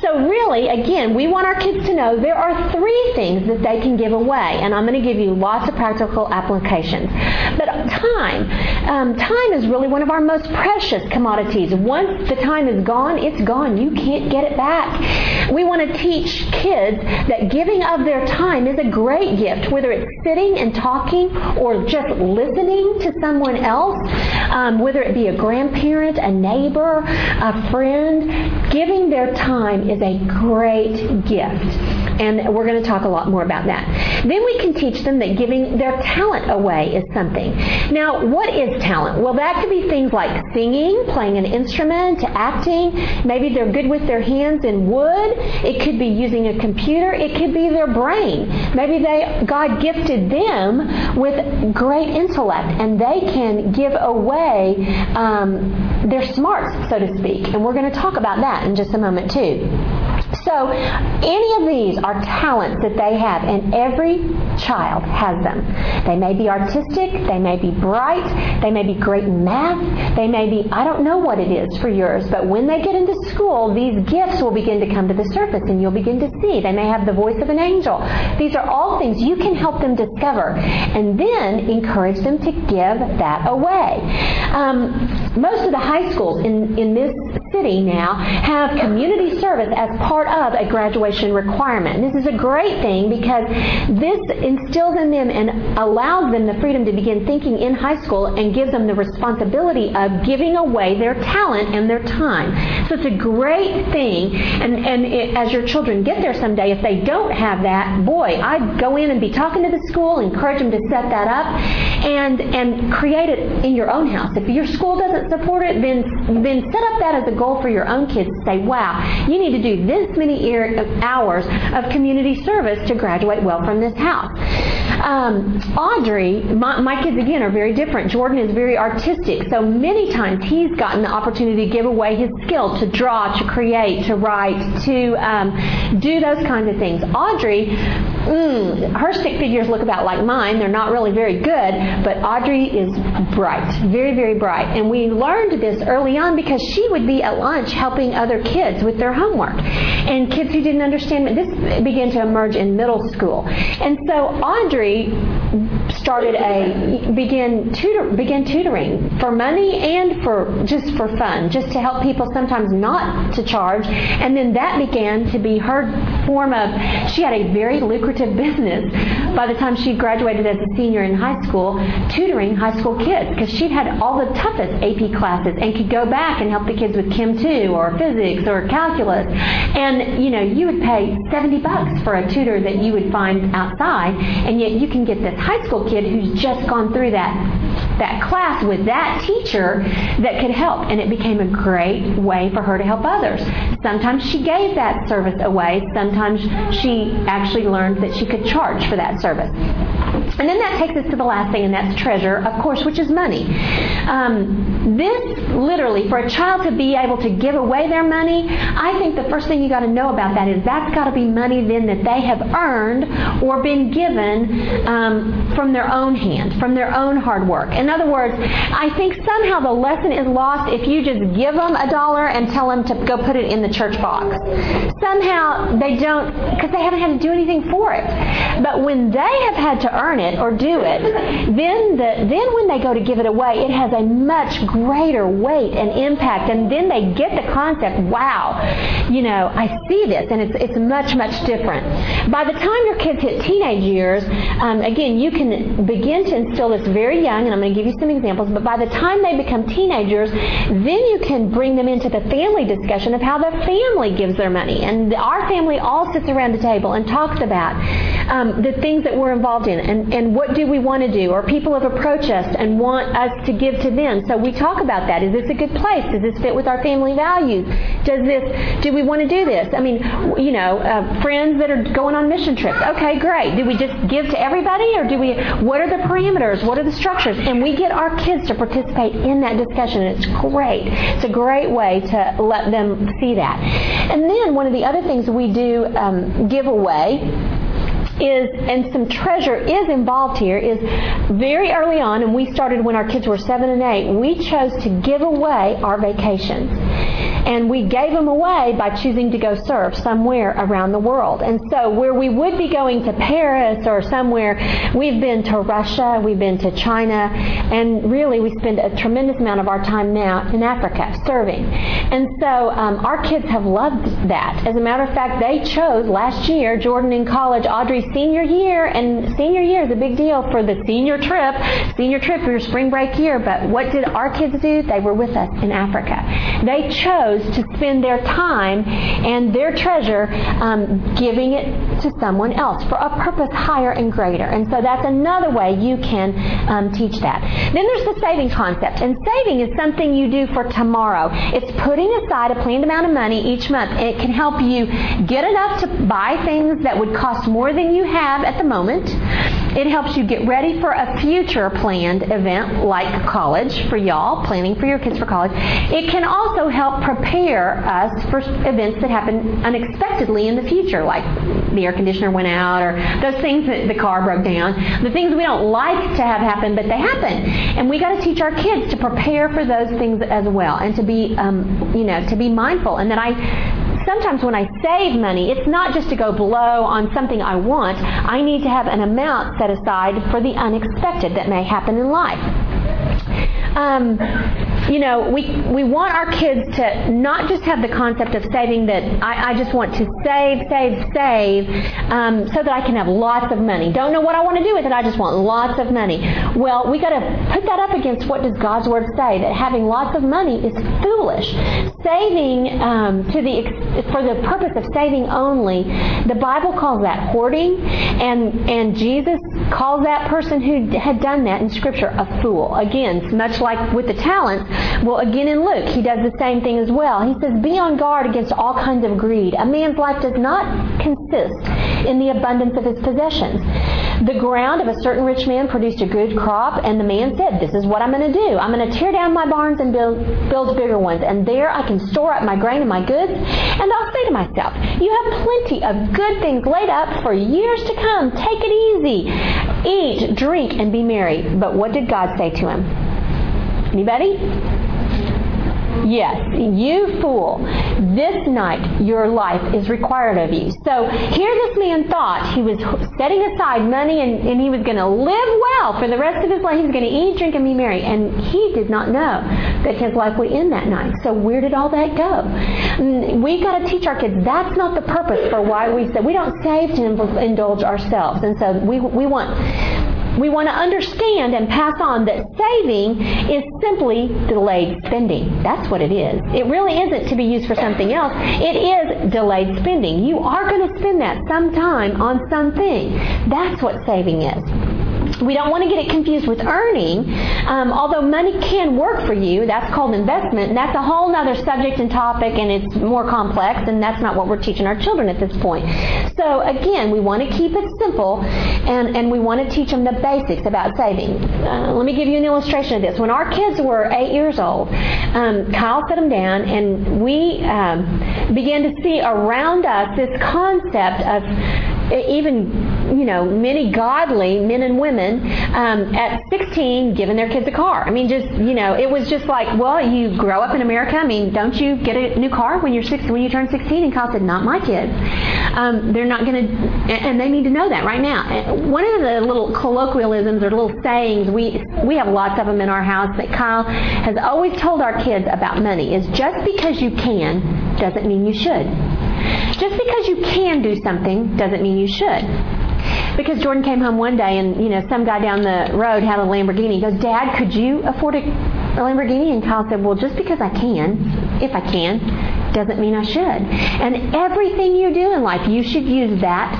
So, really, again, we want our kids to know there are three things that they can give away. And I'm going to give you lots of practical applications applications. But time, um, time is really one of our most precious commodities. Once the time is gone, it's gone. You can't get it back. We want to teach kids that giving of their time is a great gift, whether it's sitting and talking or just listening to someone else, um, whether it be a grandparent, a neighbor, a friend. Giving their time is a great gift. And we're going to talk a lot more about that. Then we can teach them that giving their talent away is something. Now, what is talent? Well, that could be things like singing, playing an instrument, acting. Maybe they're good with their hands in wood. It could be using a computer. It could be their brain. Maybe they God gifted them with great intellect, and they can give away um, their smarts, so to speak. And we're going to talk about that in just a moment too. So, any of these are talents that they have, and every child has them. They may be artistic, they may be bright, they may be great in math, they may be, I don't know what it is for yours, but when they get into school, these gifts will begin to come to the surface and you'll begin to see. They may have the voice of an angel. These are all things you can help them discover and then encourage them to give that away. Um, most of the high schools in, in this city now have community service as part of a graduation requirement. This is a great thing because this instills in them and allows them the freedom to begin thinking in high school and gives them the responsibility of giving away their talent and their time. So it's a great thing. And, and it, as your children get there someday, if they don't have that, boy, I'd go in and be talking to the school, encourage them to set that up, and and create it in your own house. If your school doesn't support it, then then set up that as a goal for your own kids to say, wow, you need to do this many hours of community service to graduate well from this house. Um, Audrey, my, my, kids again are very different. Jordan is very artistic, so many times he's gotten the opportunity to give away his skill to draw, to create, to write, to um, do those kinds of things. Audrey, mm, her stick figures look about like mine. They're not really very good, but Audrey is bright, very, very bright. And we learned this early on because she would be at lunch helping other kids with their homework. And kids who didn't understand, this began to emerge in middle school. And so Audrey started a began tutor began tutoring for money and for just for fun, just to help people sometimes not to charge. And then that began to be her form of. She had a very lucrative business by the time she graduated as a senior in high school, tutoring high school kids because she'd had all the toughest AP classes and could go back and help the kids with Chem 2 or physics or calculus. And you know, you would pay 70 bucks for a tutor that you would find outside, and yet you can get this high school kid who's just gone through that that class with that teacher that could help and it became a great way for her to help others sometimes she gave that service away sometimes she actually learned that she could charge for that service and then that takes us to the last thing, and that's treasure, of course, which is money. Um, this, literally, for a child to be able to give away their money, I think the first thing you got to know about that is that's got to be money then that they have earned or been given um, from their own hand, from their own hard work. In other words, I think somehow the lesson is lost if you just give them a dollar and tell them to go put it in the church box. Somehow they don't, because they haven't had to do anything for it. But when they have had to earn it or do it, then the, then when they go to give it away, it has a much greater weight and impact. And then they get the concept, wow, you know, I see this, and it's it's much much different. By the time your kids hit teenage years, um, again, you can begin to instill this very young, and I'm going to give you some examples. But by the time they become teenagers, then you can bring them into the family discussion of how the family gives their money, and our family all sits around the table and talks about um, the things that we're involved in, and and what do we want to do? Or people have approached us and want us to give to them. So we talk about that. Is this a good place? Does this fit with our family values? Does this? Do we want to do this? I mean, you know, uh, friends that are going on mission trips. Okay, great. Do we just give to everybody, or do we? What are the parameters? What are the structures? And we get our kids to participate in that discussion. It's great. It's a great way to let them see that. And then one of the other things we do um, give away is, and some treasure is involved here, is very early on, and we started when our kids were seven and eight, we chose to give away our vacations. And we gave them away by choosing to go serve somewhere around the world. And so, where we would be going to Paris or somewhere, we've been to Russia, we've been to China, and really we spend a tremendous amount of our time now in Africa serving. And so, um, our kids have loved that. As a matter of fact, they chose last year, Jordan in college, Audrey senior year, and senior year is a big deal for the senior trip, senior trip for your spring break year. But what did our kids do? They were with us in Africa. They chose to spend their time and their treasure um, giving it to someone else for a purpose higher and greater. And so that's another way you can um, teach that. Then there's the saving concept. And saving is something you do for tomorrow. It's putting aside a planned amount of money each month. It can help you get enough to buy things that would cost more than you have at the moment. It helps you get ready for a future planned event like college for y'all, planning for your kids for college. It can also help prepare us for events that happen unexpectedly in the future, like the air conditioner went out or those things that the car broke down. The things we don't like to have happen, but they happen. And we got to teach our kids to prepare for those things as well and to be, um, you know, to be mindful. And that I sometimes when I save money, it's not just to go blow on something I want. I need to have an amount set aside for the unexpected that may happen in life. Um, you know, we, we want our kids to not just have the concept of saving that I, I just want to save, save, save um, so that I can have lots of money. Don't know what I want to do with it, I just want lots of money. Well, we got to put that up against what does God's Word say, that having lots of money is foolish. Saving um, to the for the purpose of saving only, the Bible calls that hoarding, and, and Jesus calls that person who had done that in Scripture a fool. Again, much like with the talents, well, again in Luke, he does the same thing as well. He says, Be on guard against all kinds of greed. A man's life does not consist in the abundance of his possessions. The ground of a certain rich man produced a good crop, and the man said, This is what I'm going to do. I'm going to tear down my barns and build, build bigger ones, and there I can store up my grain and my goods. And I'll say to myself, You have plenty of good things laid up for years to come. Take it easy. Eat, drink, and be merry. But what did God say to him? Anybody? Yes, you fool. This night your life is required of you. So here this man thought he was setting aside money and, and he was going to live well for the rest of his life. He was going to eat, drink, and be merry. And he did not know that his life would end that night. So where did all that go? Mm, We've got to teach our kids that's not the purpose for why we say we don't save to indulge ourselves. And so we, we want we want to understand and pass on that saving is simply delayed spending. That's what it is. It really isn't to be used for something else. It is delayed spending. You are going to spend that sometime on something. That's what saving is we don't want to get it confused with earning. Um, although money can work for you, that's called investment, and that's a whole other subject and topic, and it's more complex, and that's not what we're teaching our children at this point. So again, we want to keep it simple, and, and we want to teach them the basics about saving. Uh, let me give you an illustration of this. When our kids were eight years old, um, Kyle set them down, and we um, began to see around us this concept of even you know, many godly men and women um, at 16 giving their kids a car. I mean, just you know, it was just like, well, you grow up in America. I mean, don't you get a new car when you're six when you turn 16? And Kyle said, not my kids. Um, they're not going to, and they need to know that right now. One of the little colloquialisms or little sayings we we have lots of them in our house that Kyle has always told our kids about money is just because you can doesn't mean you should. Just because you can do something doesn't mean you should. Because Jordan came home one day and, you know, some guy down the road had a Lamborghini. He goes, Dad, could you afford a, a Lamborghini? And Kyle said, Well, just because I can, if I can, doesn't mean I should. And everything you do in life, you should use that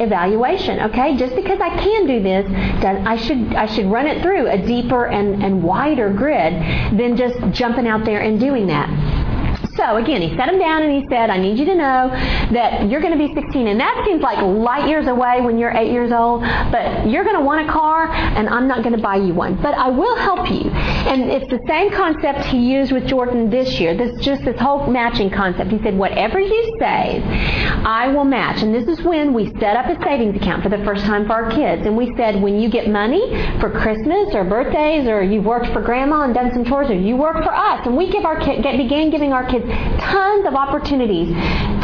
evaluation. Okay, just because I can do this, I should I should run it through a deeper and, and wider grid than just jumping out there and doing that. So again, he set him down and he said, I need you to know that you're going to be 16. And that seems like light years away when you're 8 years old, but you're going to want a car and I'm not going to buy you one. But I will help you. And it's the same concept he used with Jordan this year. This just this whole matching concept. He said, whatever you save, I will match. And this is when we set up a savings account for the first time for our kids. And we said, when you get money for Christmas or birthdays or you've worked for grandma and done some chores or you work for us, and we give our kid, began giving our kids tons of opportunities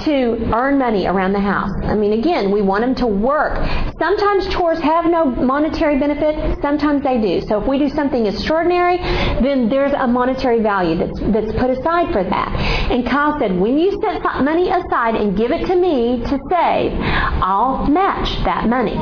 to earn money around the house. I mean, again, we want them to work. Sometimes chores have no monetary benefit, sometimes they do. So if we do something extraordinary, then there's a monetary value that's, that's put aside for that. And Kyle said, when you set money aside and give it to me to save, I'll match that money.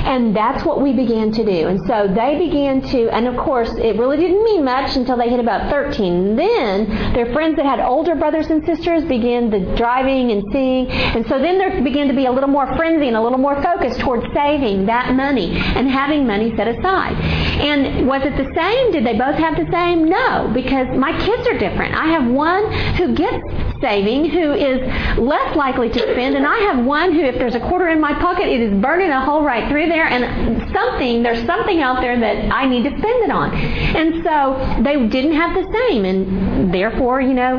And that's what we began to do. And so they began to, and of course, it really didn't mean much until they hit about 13. Then their friends that had older brothers and sisters began the driving and seeing. And so then there began to be a little more frenzy and a little more focus towards saving that money and having money set aside. And was it the same? Did they both have the same? No, because my kids are different. I have one who gets saving who is less likely to spend, and I have one who, if there's a quarter in my pocket, it is burning a hole right through there, and something, there's something out there that I need to spend it on. And so they didn't have the same, and therefore, you know,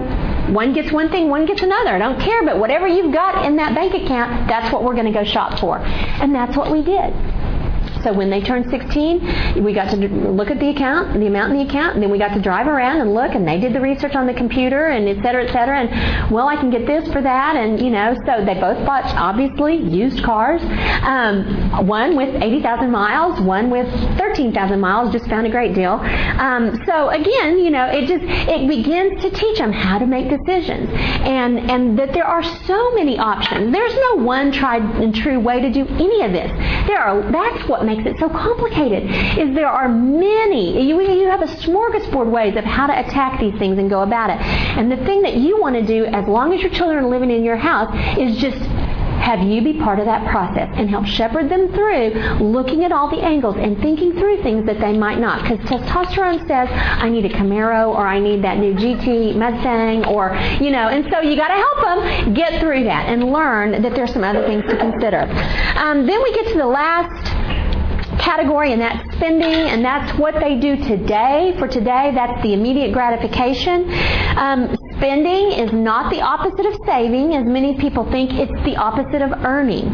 one gets one thing, one gets another. I don't care, but whatever you've got in that bank account, that's what we're going to go shop for. And that's what we did. So when they turned 16, we got to look at the account, the amount in the account, and then we got to drive around and look, and they did the research on the computer, and et cetera, et cetera. And well, I can get this for that, and you know, so they both bought obviously used cars. Um, one with 80,000 miles, one with 13,000 miles. Just found a great deal. Um, so again, you know, it just it begins to teach them how to make decisions, and and that there are so many options. There's no one tried and true way to do any of this. There are. That's what makes it so complicated is there are many, you, you have a smorgasbord ways of how to attack these things and go about it. And the thing that you want to do as long as your children are living in your house is just have you be part of that process and help shepherd them through looking at all the angles and thinking through things that they might not. Because testosterone says, I need a Camaro or I need that new GT Mustang or, you know, and so you got to help them get through that and learn that there's some other things to consider. Um, then we get to the last category, and that's spending, and that's what they do today. For today, that's the immediate gratification. Um, spending is not the opposite of saving, as many people think. It's the opposite of earning.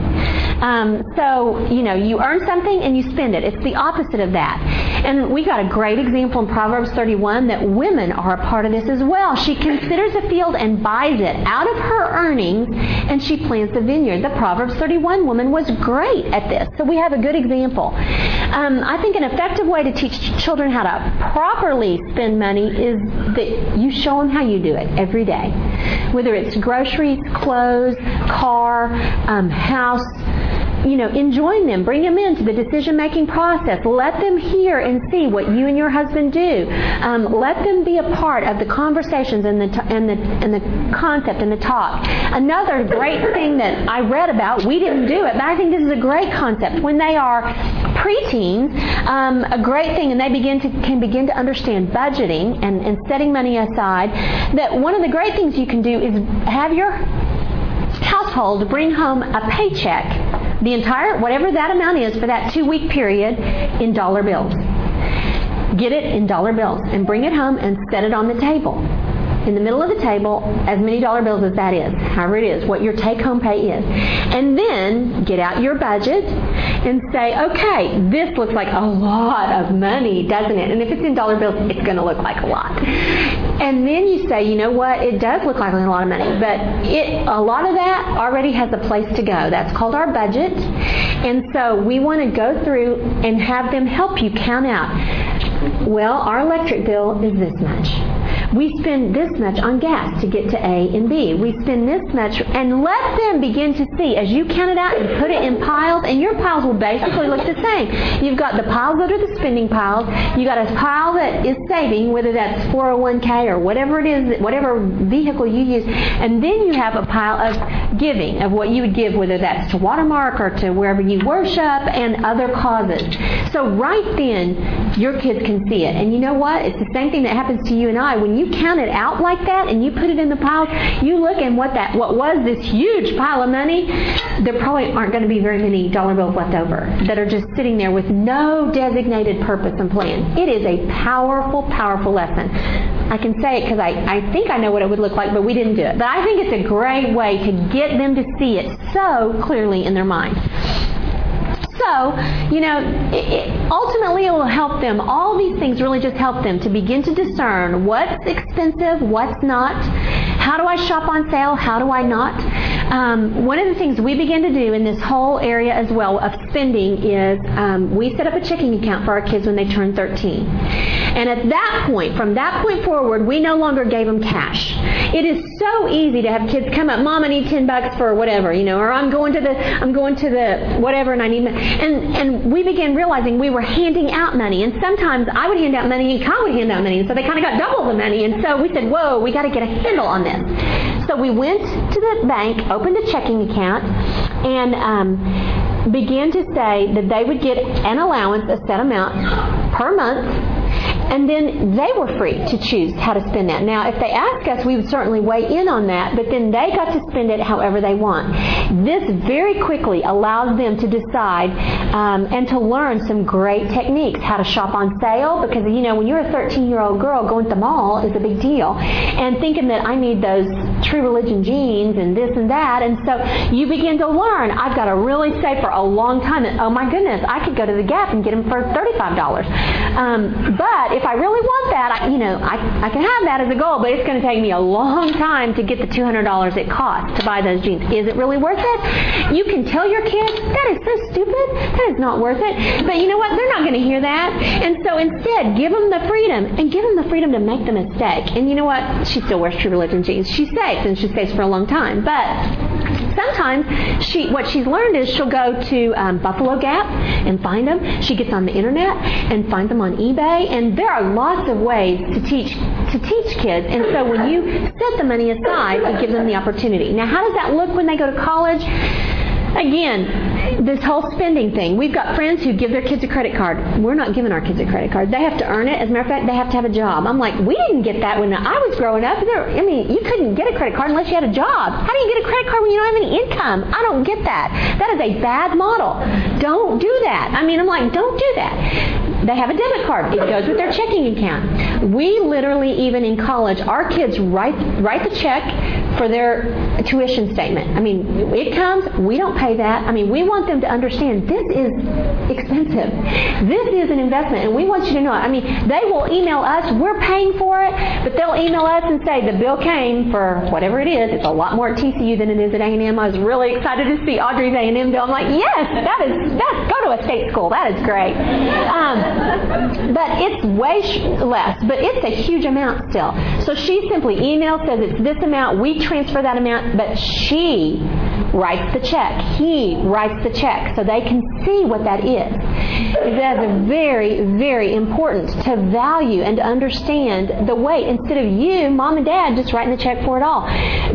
Um, so, you know, you earn something and you spend it. It's the opposite of that. And we got a great example in Proverbs 31 that women are a part of this as well. She considers a field and buys it out of her earnings and she plants a vineyard. The Proverbs 31 woman was great at this. So we have a good example. Um, I think an effective way to teach children how to properly spend money is that you show them how you do it every day. Whether it's groceries, clothes, car, um, house, you know, enjoin them, bring them into the decision-making process. Let them hear and see what you and your husband do. Um, let them be a part of the conversations and the, t- and the and the concept and the talk. Another great thing that I read about, we didn't do it, but I think this is a great concept. When they are preteens, um, a great thing, and they begin to can begin to understand budgeting and, and setting money aside. That one of the great things you can do is have your household bring home a paycheck, the entire, whatever that amount is for that two week period, in dollar bills. Get it in dollar bills and bring it home and set it on the table in the middle of the table as many dollar bills as that is, however it is, what your take home pay is. And then get out your budget and say, okay, this looks like a lot of money, doesn't it? And if it's in dollar bills, it's going to look like a lot. And then you say, you know what, it does look like a lot of money, but it, a lot of that already has a place to go. That's called our budget. And so we want to go through and have them help you count out, well, our electric bill is this much we spend this much on gas to get to A and B. We spend this much, and let them begin to see as you count it out and put it in piles, and your piles will basically look the same. You've got the piles that are the spending piles. You got a pile that is saving, whether that's 401k or whatever it is, whatever vehicle you use, and then you have a pile of giving of what you would give, whether that's to Watermark or to wherever you worship and other causes. So right then, your kids can see it, and you know what? It's the same thing that happens to you and I when you count it out like that and you put it in the piles, you look and what that what was this huge pile of money, there probably aren't going to be very many dollar bills left over that are just sitting there with no designated purpose and plan. It is a powerful, powerful lesson. I can say it because I, I think I know what it would look like, but we didn't do it. But I think it's a great way to get them to see it so clearly in their mind. So, you know, it, ultimately it will help them. All these things really just help them to begin to discern what's expensive, what's not. How do I shop on sale? How do I not? Um, one of the things we begin to do in this whole area as well of spending is um, we set up a checking account for our kids when they turn 13. And at that point, from that point forward, we no longer gave them cash. It is so easy to have kids come up, Mom, I need 10 bucks for whatever, you know, or I'm going to the, I'm going to the whatever and I need, and, and we began realizing we were handing out money. And sometimes I would hand out money and Kyle would hand out money. And so they kind of got double the money. And so we said, whoa, we got to get a handle on this. So we went to the bank, opened a checking account, and um, began to say that they would get an allowance, a set amount per month and then they were free to choose how to spend that. Now, if they ask us, we would certainly weigh in on that, but then they got to spend it however they want. This very quickly allows them to decide um, and to learn some great techniques. How to shop on sale, because, you know, when you're a 13 year old girl, going to the mall is a big deal. And thinking that I need those true religion jeans and this and that. And so you begin to learn, I've got to really save for a long time. And, oh my goodness, I could go to the Gap and get them for $35. Um, but if I really want that, I, you know, I, I can have that as a goal, but it's going to take me a long time to get the $200 it costs to buy those jeans. Is it really worth it? You can tell your kids, that is so stupid. That is not worth it. But you know what? They're not going to hear that. And so instead, give them the freedom and give them the freedom to make the mistake. And you know what? She still wears True Religion jeans. She's safe and she stays for a long time. But sometimes she, what she's learned is she'll go to um, Buffalo Gap and find them. She gets on the internet and finds them on eBay. And there are lots of ways to teach to teach kids. And so when you set the money aside, it gives them the opportunity. Now, how does that look when they go to college? Again, this whole spending thing. We've got friends who give their kids a credit card. We're not giving our kids a credit card. They have to earn it. As a matter of fact, they have to have a job. I'm like, we didn't get that when I was growing up. There, I mean, you couldn't get a credit card unless you had a job. How do you get a credit card when you don't have any income? I don't get that. That is a bad model. Don't do that. I mean, I'm like, don't do that. They have a debit card. It goes with their checking account. We literally, even in college, our kids write write the check for their tuition statement. I mean, it comes, we don't pay that. I mean, we want them to understand this is expensive. This is an investment, and we want you to know it. I mean, they will email us, we're paying for it, but they'll email us and say the bill came for whatever it is. It's a lot more at TCU than it is at A&M. I was really excited to see Audrey's A&M bill. I'm like, yes, that is, that's, go to a state school. That is great. Um, but it's way sh- less, but it's a huge amount still. So she simply emails, says it's this amount, we transfer that amount, but she writes the check. He writes the check so they can see what that is. That is very, very important to value and to understand the weight instead of you, mom and dad, just writing the check for it all.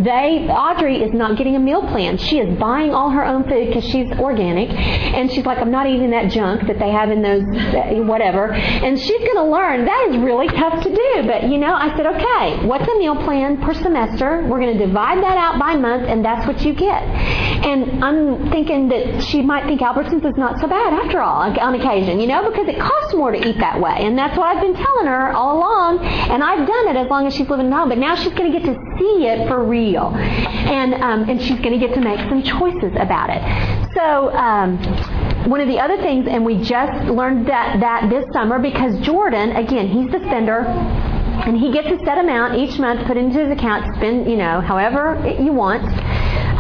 They, Audrey is not getting a meal plan. She is buying all her own food because she's organic, and she's like, I'm not eating that junk that they have in those uh, whatever. And she's going to learn that is really tough to do. But you know, I said, okay, what's a meal plan per semester? We're going to divide that out by month, and that's what you get. And I'm thinking that she might think Albertsons is not so bad after all on occasion, you know, because it costs more to eat that way. And that's what I've been telling her all along. And I've done it as long as she's living at home. But now she's going to get to see it for real. And, um, and she's going to get to make some choices about it. So, um, one of the other things, and we just learned that, that this summer because Jordan, again, he's the spender, and he gets a set amount each month put into his account spend, you know, however you want.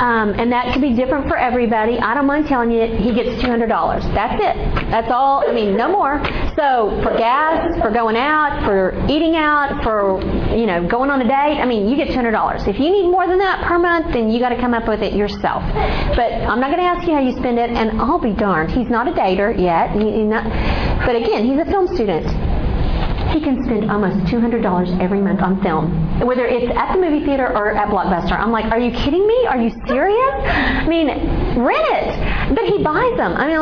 Um, and that could be different for everybody. I don't mind telling you, he gets $200. That's it. That's all. I mean, no more. So for gas, for going out, for eating out, for you know going on a date, I mean, you get $200. If you need more than that per month, then you got to come up with it yourself. But I'm not going to ask you how you spend it, and I'll be darned, he's not a dater yet. He, not, but again, he's a film student he can spend almost $200 every month on film, whether it's at the movie theater or at Blockbuster. I'm like, are you kidding me? Are you serious? I mean, rent it. But he buys them. I mean,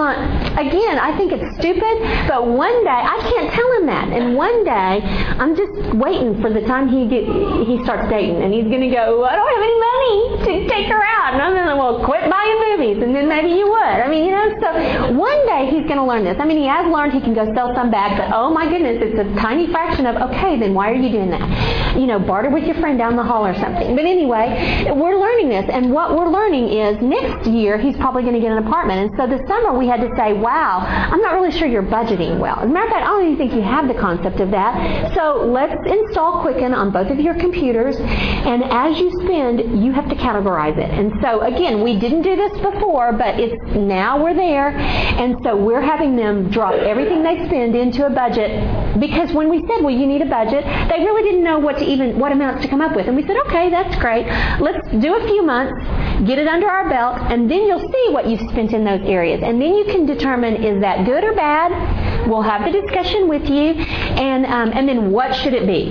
again, I think it's stupid, but one day, I can't tell him that. And one day, I'm just waiting for the time he get, he starts dating, and he's going to go, I don't have any money to take her out. And I'm going to, well, quit buying movies, and then maybe you would. I mean, you know, so one day he's going to learn this. I mean, he has learned he can go sell some bags, but oh my goodness, it's a tiny tiny fraction of, okay, then why are you doing that? You know, barter with your friend down the hall or something. But anyway, we're learning this. And what we're learning is next year he's probably going to get an apartment. And so this summer we had to say, wow, I'm not really sure you're budgeting well. As a matter of fact, I don't even think you have the concept of that. So let's install Quicken on both of your computers. And as you spend, you have to categorize it. And so again, we didn't do this before, but it's now we're there. And so we're having them drop everything they spend into a budget because when we said, well, you need a budget, they really didn't know what to even what amounts to come up with. And we said, okay, that's great. Let's do a few months, get it under our belt, and then you'll see what you've spent in those areas. And then you can determine is that good or bad. We'll have the discussion with you, and um, and then what should it be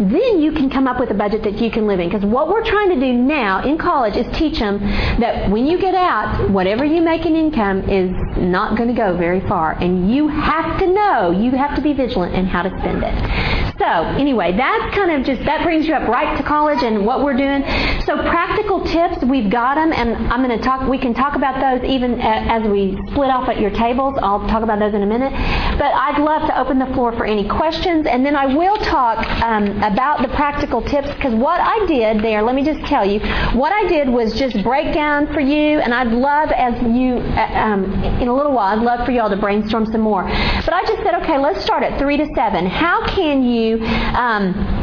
then you can come up with a budget that you can live in. Because what we're trying to do now in college is teach them that when you get out, whatever you make in income is not going to go very far. And you have to know, you have to be vigilant in how to spend it. So anyway, that's kind of just, that brings you up right to college and what we're doing. So practical tips, we've got them, and I'm going to talk, we can talk about those even as we split off at your tables. I'll talk about those in a minute. But I'd love to open the floor for any questions, and then I will talk um, about the practical tips because what I did there, let me just tell you, what I did was just break down for you, and I'd love as you, uh, um, in a little while, I'd love for you all to brainstorm some more. But I just said, okay, let's start at 3 to 7. How can you um,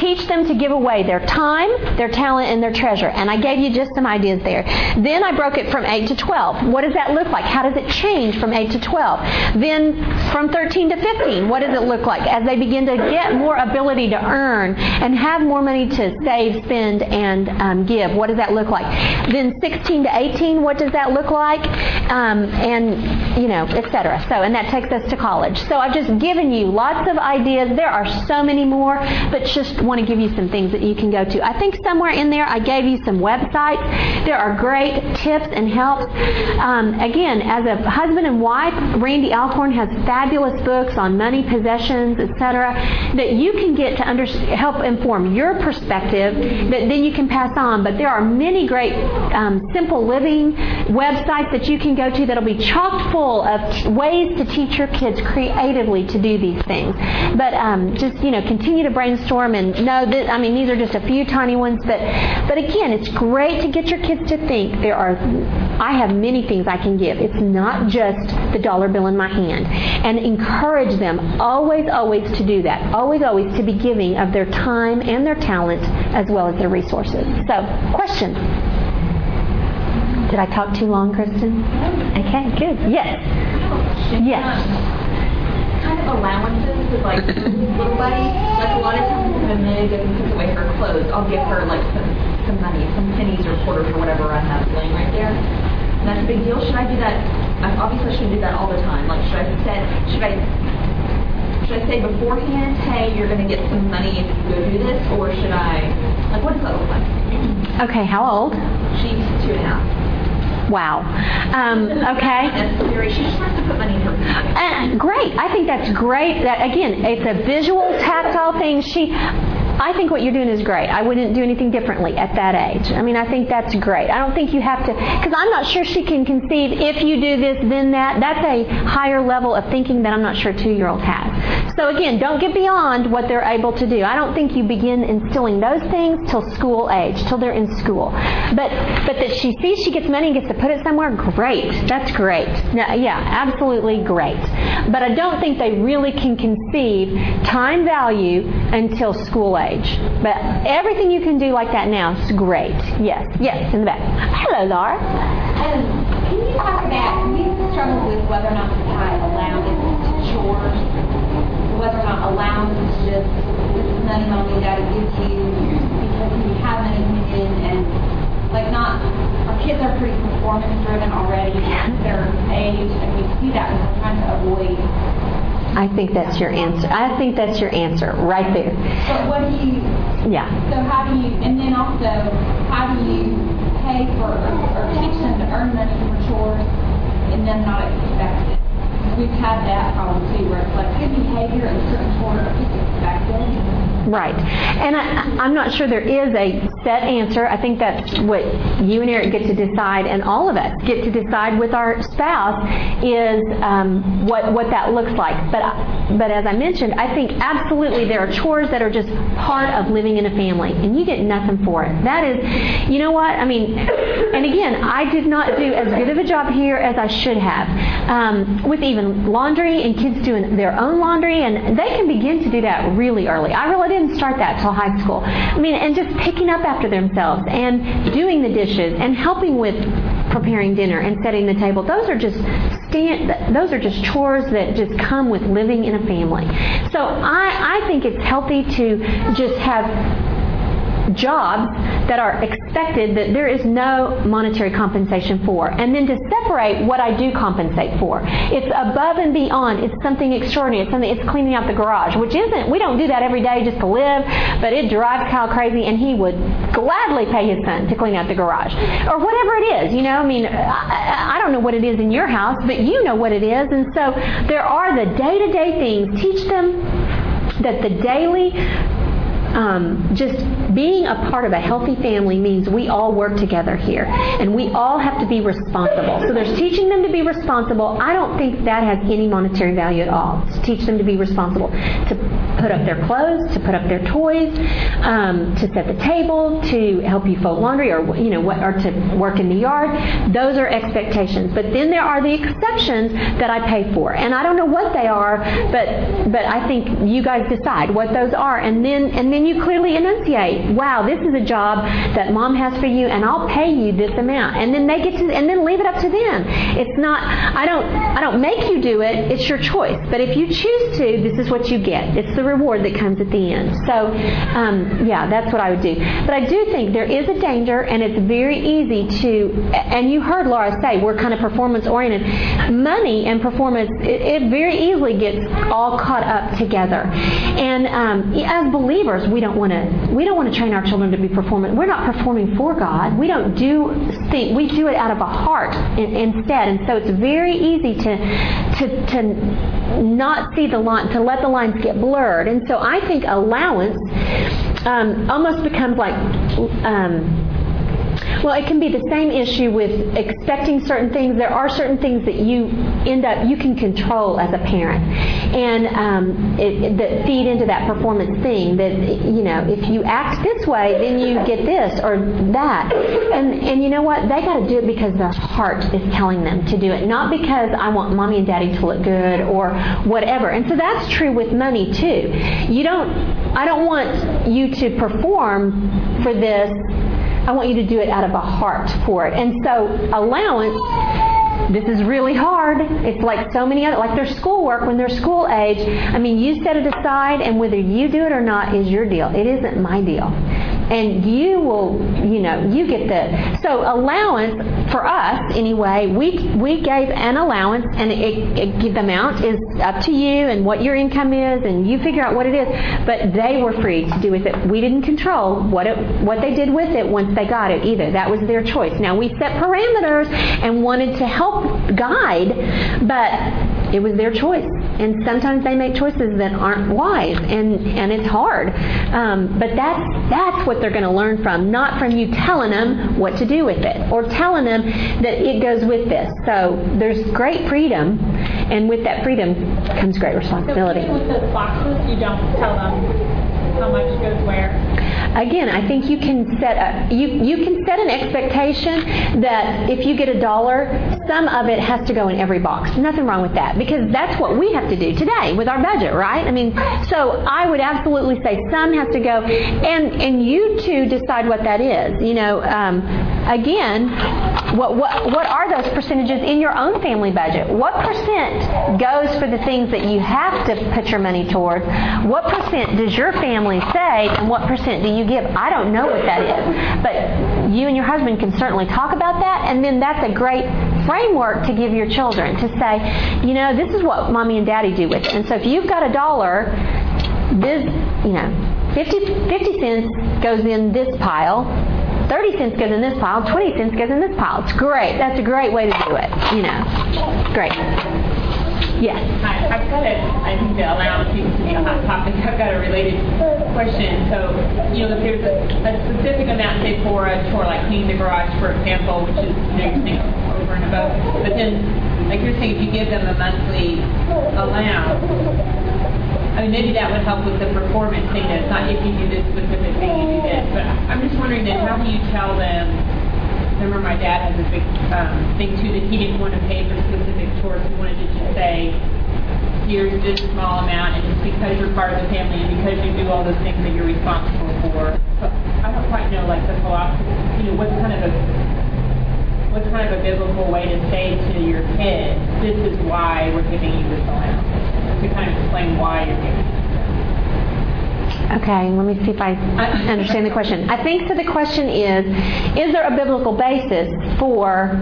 teach them to give away their time, their talent, and their treasure. And I gave you just some ideas there. Then I broke it from 8 to 12. What does that look like? How does it change from 8 to 12? Then from 13 to 15, what does it look like? As they begin to get more ability to earn and have more money to save, spend, and um, give, what does that look like? Then 16 to 18, what does that look like? Um, and, you know, etc. So, and that takes us to college. So I've just given you lots of ideas. There are so many more, but just want to give you some things that you can go to. I think somewhere in there I gave you some websites. There are great tips and helps. Um, again, as a husband and wife, Randy Alcorn has fabulous books on money, possessions, etc., that you can get to under, help inform your perspective that then you can pass on. But there are many great um, simple living websites that you can go to that'll be chock full of t- ways to teach your kids creatively to do these things. But um, just you know, continue to brainstorm and that I mean these are just a few tiny ones, but but again, it's great to get your kids to think there are. I have many things I can give. It's not just the dollar bill in my hand, and encourage them always, always to do that. Always, always to be giving of their time and their talent as well as their resources. So, question. Did I talk too long, Kristen? Okay, good. Yes. Yes. Kind of allowances with like little buddy. Like a lot of times when Meg doesn't put away her clothes, I'll give her like some some money, some pennies or quarters or whatever I have laying right there. And that's a big deal. Should I do that? I obviously I shouldn't do that all the time. Like should I set should I should I say beforehand, hey, you're going to get some money if you go do this, or should I, like, what does that look like? Okay, how old? She's two and a half. Wow. Um, okay. Uh, great. I think that's great. That again, it's a visual, tactile thing. She. I think what you're doing is great. I wouldn't do anything differently at that age. I mean, I think that's great. I don't think you have to, because I'm not sure she can conceive if you do this, then that. That's a higher level of thinking that I'm not sure a two year old has. So again, don't get beyond what they're able to do. I don't think you begin instilling those things till school age, till they're in school. But but that she sees she gets money and gets to put it somewhere, great. That's great. No, yeah, absolutely great. But I don't think they really can conceive time value until school age. But everything you can do like that now is great. Yes, yes, in the back. Hello, Laura. Um, can you talk about, we struggle with whether or not to tie allowance to chores, whether or not allowance is just, this is money mommy and daddy gives you because you have money coming in and like not, our kids are pretty performance driven already at their age and we see that and we're trying to avoid. I think that's your answer. I think that's your answer right there. But what do you, Yeah. so how do you, and then also, how do you pay for, or teach them to earn money for chores and then not expect it? We've had that problem too, where it's like good behavior and certain chores just expected. Right. And I, I'm not sure there is a set answer. I think that's what you and Eric get to decide, and all of us get to decide with our spouse is um, what what that looks like. But but as I mentioned, I think absolutely there are chores that are just part of living in a family, and you get nothing for it. That is, you know what? I mean, and again, I did not do as good of a job here as I should have um, with even laundry and kids doing their own laundry, and they can begin to do that really early. I really didn't start that till high school. I mean, and just picking up after themselves and doing the dishes and helping with preparing dinner and setting the table. Those are just stand. Those are just chores that just come with living in a family. So I, I think it's healthy to just have jobs that are expected that there is no monetary compensation for. And then to separate what I do compensate for. It's above and beyond. It's something extraordinary. It's something it's cleaning out the garage, which isn't we don't do that every day just to live, but it drives Kyle crazy and he would gladly pay his son to clean out the garage. Or whatever it is, you know, I mean I, I don't know what it is in your house, but you know what it is. And so there are the day-to-day things. Teach them that the daily um, just being a part of a healthy family means we all work together here and we all have to be responsible. So there's teaching them to be responsible. I don't think that has any monetary value at all. To teach them to be responsible, to put up their clothes, to put up their toys, um, to set the table, to help you fold laundry, or you know, what, or to work in the yard. Those are expectations. But then there are the exceptions that I pay for, and I don't know what they are, but but I think you guys decide what those are, and then and then you clearly enunciate. Wow, this is a job that mom has for you, and I'll pay you this amount, and then they get to, and then leave it up to them. It's not. I don't. I don't make you do it. It's your choice. But if you choose to, this is what you get. It's the reward that comes at the end. So, um, yeah, that's what I would do. But I do think there is a danger, and it's very easy to. And you heard Laura say we're kind of performance oriented. Money and performance, it, it very easily gets all caught up together. And um, as believers, we don't want to. We don't want to train our children to be performant. We're not performing for God. We don't do think. We do it out of a heart in, instead. And so it's very easy to to to not see the line, to let the lines get blurred. And so I think allowance um, almost becomes like. Um, Well, it can be the same issue with expecting certain things. There are certain things that you end up you can control as a parent, and um, it, it, that feed into that performance thing. That you know, if you act this way, then you get this or that, and and you know what? They got to do it because their heart is telling them to do it, not because I want mommy and daddy to look good or whatever. And so that's true with money too. You don't. I don't want you to perform for this I want you to do it out of a heart for it. And so, allowance, this is really hard. It's like so many other, like their schoolwork when they're school age. I mean, you set it aside, and whether you do it or not is your deal. It isn't my deal and you will, you know, you get the. So allowance for us anyway, we we gave an allowance, and it, it, the amount is up to you and what your income is, and you figure out what it is. But they were free to do with it. We didn't control what it what they did with it once they got it either. That was their choice. Now we set parameters and wanted to help guide, but it was their choice. And sometimes they make choices that aren't wise, and and it's hard. Um, but that's that's what they're going to learn from, not from you telling them what to do with it or telling them that it goes with this. So there's great freedom, and with that freedom comes great responsibility. So with the boxes, you don't tell them how much? Again, I think you can set a you you can set an expectation that if you get a dollar, some of it has to go in every box. Nothing wrong with that because that's what we have to do today with our budget, right? I mean, so I would absolutely say some has to go, and and you two decide what that is. You know, um, again, what what what are those percentages in your own family budget? What percent goes for the things that you have to put your money towards? What percent does your family say, and what percent do you give? I don't know what that is. But you and your husband can certainly talk about that, and then that's a great framework to give your children to say, you know, this is what mommy and daddy do with it. And so if you've got a dollar, this, you know, 50, 50 cents goes in this pile, 30 cents goes in this pile, 20 cents goes in this pile. It's great. That's a great way to do it, you know. Great. Yes. Hi, I've got a, I think the allowance seems to be a hot topic. I've got a related question. So, you know, if there's a, a specific amount, say, for a chore like cleaning the garage, for example, which is, you know, you're over and above, but then, like you're saying, if you give them a monthly allowance, I mean, maybe that would help with the performance thing. It's not if you do this specific thing, you do this. But I'm just wondering then, how do you tell them? Remember my dad has a big um, thing too that he didn't want to pay for specific chores. He wanted to just say, here's this small amount, and it's because you're part of the family and because you do all those things that you're responsible for. So I don't quite know like the philosophy. You know, what's kind of a what's kind of a biblical way to say to your kids, this is why we're giving you this allowance, to kind of explain why you're giving. Okay, let me see if I understand the question. I think so. The question is Is there a biblical basis for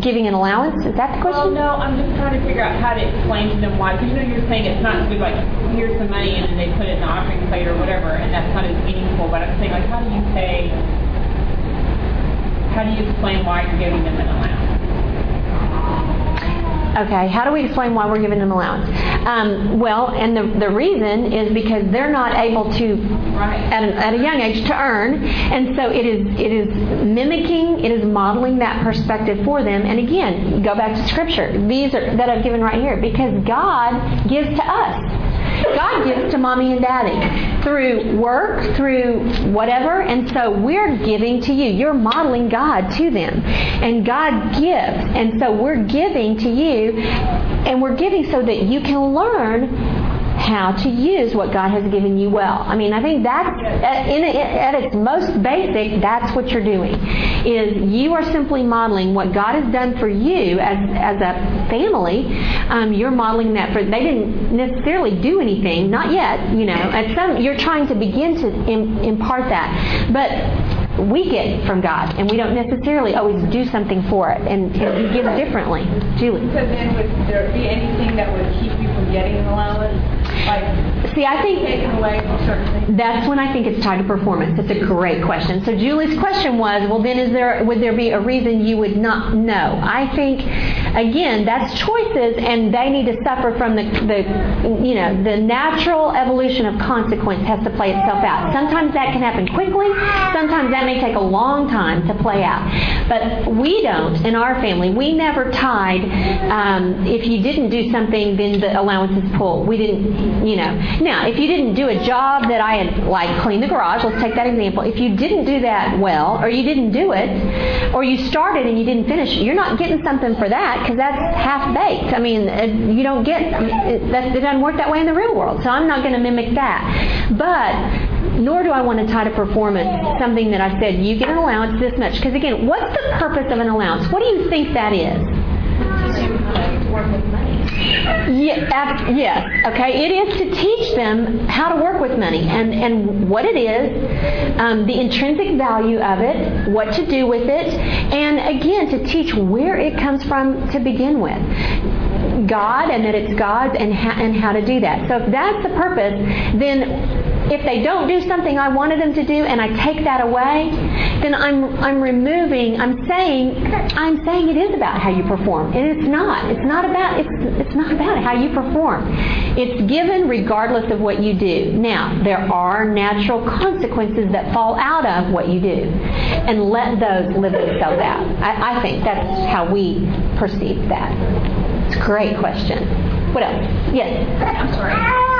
giving an allowance? Is that the question? Well, no, I'm just trying to figure out how to explain to them why. Because you know, you're saying it's not to be like, here's some money and then they put it in the offering plate or whatever, and that's not as meaningful. But I'm saying, like, how do you say, how do you explain why you're giving them an allowance? Okay, how do we explain why we're giving them allowance? Um, well, and the, the reason is because they're not able to, at, a, at a young age, to earn, and so it is it is mimicking, it is modeling that perspective for them. And again, go back to Scripture. These are that I've given right here because God gives to us. God gives to mommy and daddy through work, through whatever, and so we're giving to you. You're modeling God to them. And God gives. And so we're giving to you, and we're giving so that you can learn how to use what God has given you well. I mean, I think that's in, at its most basic, that's what you're doing. Is you are simply modeling what God has done for you as as a family. Um, you're modeling that for. They didn't necessarily do anything, not yet. You know, at some you're trying to begin to Im, impart that, but we get from God, and we don't necessarily always do something for it, and, and He gives differently. Julie. So then, would there be anything that would keep you from getting an allowance? Like, See, I think that's when I think it's tied to performance. That's a great question. So Julie's question was, well, then is there would there be a reason you would not know? I think again, that's choices, and they need to suffer from the, the you know, the natural evolution of consequence has to play itself out. Sometimes that can happen quickly. Sometimes that may take a long time to play out. But we don't in our family. We never tied. Um, if you didn't do something, then the allowance is pulled. We didn't, you know. Now, if you didn't do a job that I had, like clean the garage. Let's take that example. If you didn't do that well, or you didn't do it, or you started and you didn't finish, you're not getting something for that because that's half baked. I mean, uh, you don't get that, it doesn't work that way in the real world. So I'm not going to mimic that. But nor do I want to tie to performance something that I said you get an allowance this much. Because again, what's the purpose of an allowance? What do you think that is? Yeah, yes. Okay. It is to teach them how to work with money and, and what it is, um, the intrinsic value of it, what to do with it, and again, to teach where it comes from to begin with. God and that it's God's and, ha- and how to do that. So if that's the purpose, then if they don't do something I wanted them to do and I take that away, then I'm I'm removing. I'm saying I'm saying it is about how you perform, and it's not. It's not about it's it's not about how you perform. It's given regardless of what you do. Now there are natural consequences that fall out of what you do, and let those live themselves out. I, I think that's how we perceive that. It's a great question. What else? Yes. I'm sorry.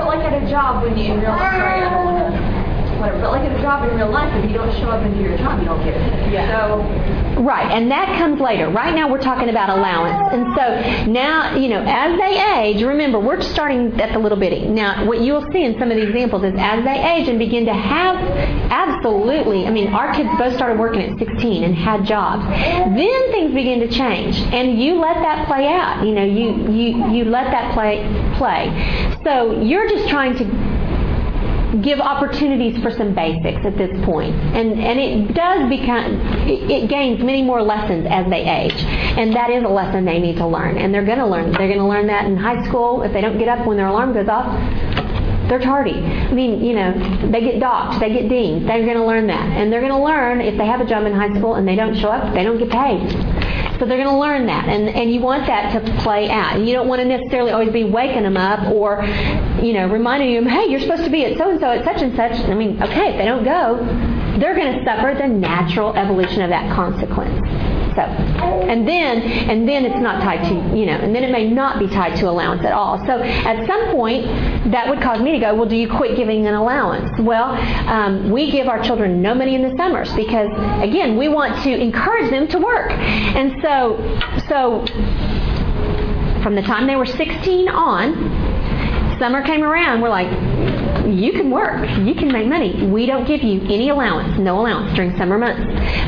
Like at a job when you in real life, sorry, I don't want to whatever. But like at a job in real life, if you don't show up and do your job, you don't get it. Yeah. So. Right, and that comes later. Right now, we're talking about allowance, and so now, you know, as they age, remember, we're starting at the little bitty. Now, what you'll see in some of the examples is as they age and begin to have, absolutely. I mean, our kids both started working at 16 and had jobs. Then things begin to change, and you let that play out. You know, you you you let that play play. So you're just trying to give opportunities for some basics at this point. And, and it does become, it, it gains many more lessons as they age. And that is a lesson they need to learn. And they're going to learn. They're going to learn that in high school. If they don't get up when their alarm goes off, they're tardy. I mean, you know, they get docked, they get dinged. They're going to learn that. And they're going to learn if they have a job in high school and they don't show up, they don't get paid. So they're going to learn that. And, and you want that to play out. And you don't want to necessarily always be waking them up or, you know, reminding them, hey, you're supposed to be at so and so at such and such. I mean, okay, if they don't go, they're going to suffer the natural evolution of that consequence. So, and then, and then it's not tied to, you know, and then it may not be tied to allowance at all. So, at some point, that would cause me to go, well, do you quit giving an allowance? Well, um, we give our children no money in the summers because, again, we want to encourage them to work. And so, so from the time they were 16 on, summer came around, we're like, you can work, you can make money. We don't give you any allowance, no allowance during summer months.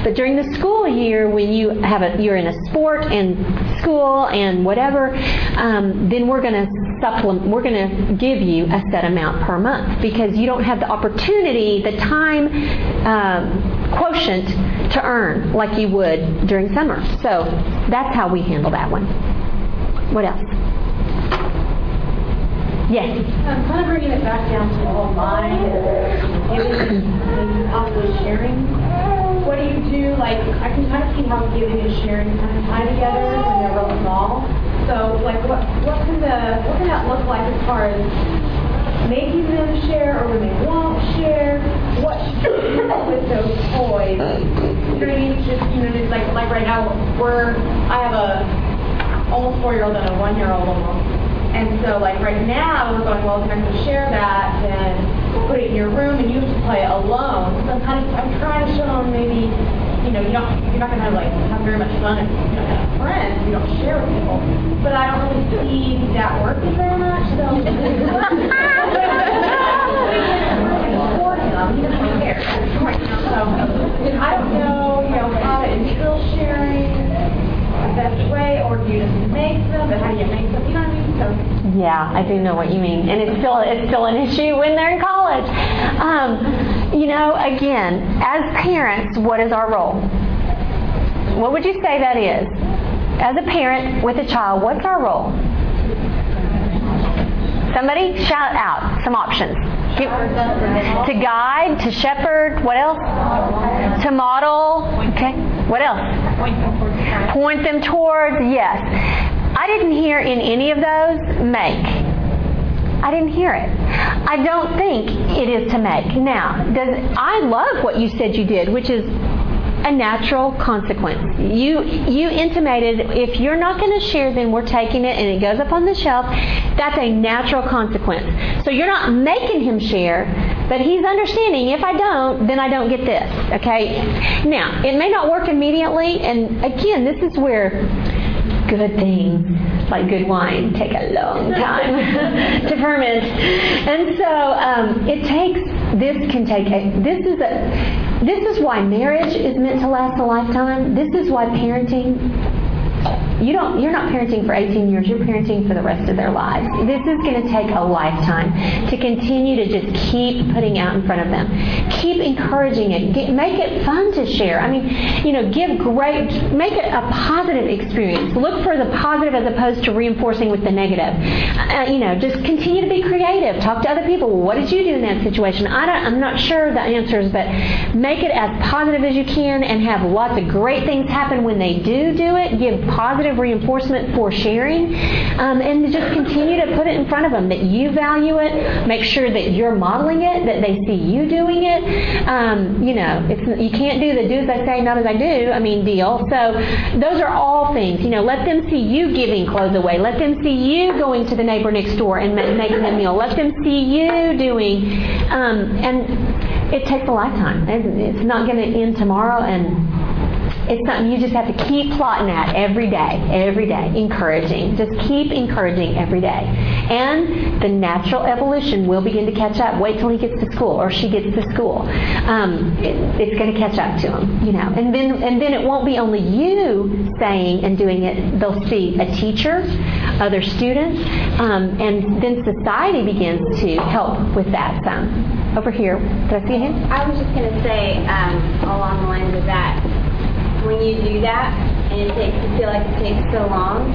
But during the school year, when you have a, you're in a sport and school and whatever, um, then we're going to supplement. We're going to give you a set amount per month because you don't have the opportunity, the time um, quotient to earn like you would during summer. So that's how we handle that one. What else? Yes. I'm kind of bringing it back down to the whole mind and possibly sharing. What do you do? Like, I can kind of see how giving and sharing kind of tie together when they're real small. So, like, what what can the what can that look like as far as making them share or when they won't share? What should you do with those toys? You know what I mean? Just you know, just like like right now, we're I have a almost four year old and a one year old almost. And so, like right now, we're going, well, if you're going to share that, then we'll put it in your room, and you have to play it alone. So I'm kind of, I'm trying to show them maybe, you know, you don't, you're not going to like have very much fun if you don't have friends, you don't share with people. But I don't really see that working very much. So. so I don't know, you know, how to instill sharing the best way, or do you just make them, but how do you make them? You know what I mean? Yeah, I do know what you mean, and it's still it's still an issue when they're in college. Um, you know, again, as parents, what is our role? What would you say that is? As a parent with a child, what's our role? Somebody shout out some options. To guide, to shepherd, what else? To model. Okay. What else? Point them towards, yes. I didn't hear in any of those make. I didn't hear it. I don't think it is to make. Now, does I love what you said you did, which is a natural consequence. You you intimated if you're not going to share, then we're taking it and it goes up on the shelf. That's a natural consequence. So you're not making him share, but he's understanding. If I don't, then I don't get this. Okay. Now it may not work immediately, and again, this is where good things like good wine take a long time to ferment and so um, it takes this can take a, this is a this is why marriage is meant to last a lifetime. This is why parenting you don't you're not parenting for 18 years you're parenting for the rest of their lives. This is going to take a lifetime to continue to just keep putting out in front of them. Keep encouraging it. Get, make it fun to share. I mean you know give great make it a positive experience. Look for the positive as opposed to reinforcing with the negative. Uh, you know just continue to be creative. Talk to other people. What did you do in that situation? I don't, i'm not sure the answers but make it as positive as you can and have lots of great things happen when they do do it. Give positive reinforcement for sharing, um, and just continue to put it in front of them that you value it. Make sure that you're modeling it, that they see you doing it. Um, you know, you can't do the do as I say, not as I do. I mean, deal. So those are all things. You know, let them see you giving clothes away. Let them see you going to the neighbor next door and making a meal. Let them see you doing, um, and it takes a lifetime. It's not going to end tomorrow, and it's something you just have to keep plotting at every day, every day, encouraging. Just keep encouraging every day. And the natural evolution will begin to catch up. Wait till he gets to school or she gets to school. Um, it, it's going to catch up to him, you know. And then, and then it won't be only you saying and doing it. They'll see a teacher, other students, um, and then society begins to help with that some. Over here, did I see a hand? I was just going to say um, along the lines of that when you do that and it takes you feel like it takes so long,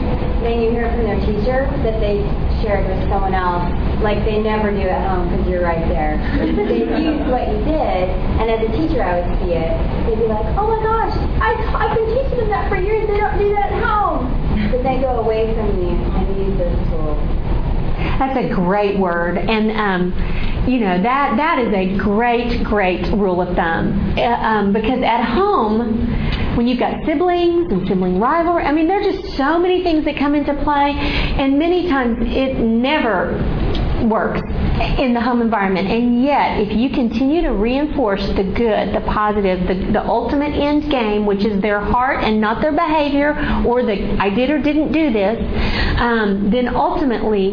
then you hear from their teacher that they shared it with someone else, like they never do at home because you're right there. they use what you did, and as a teacher I would see it. They'd be like, oh my gosh, I, I've been teaching them that for years, they don't do that at home. But they go away from you and use those tools. That's a great word, and um, you know that that is a great, great rule of thumb. Uh, um, because at home, when you've got siblings and sibling rivalry, I mean, there are just so many things that come into play, and many times it never works in the home environment. And yet, if you continue to reinforce the good, the positive, the, the ultimate end game, which is their heart and not their behavior, or the I did or didn't do this, um, then ultimately,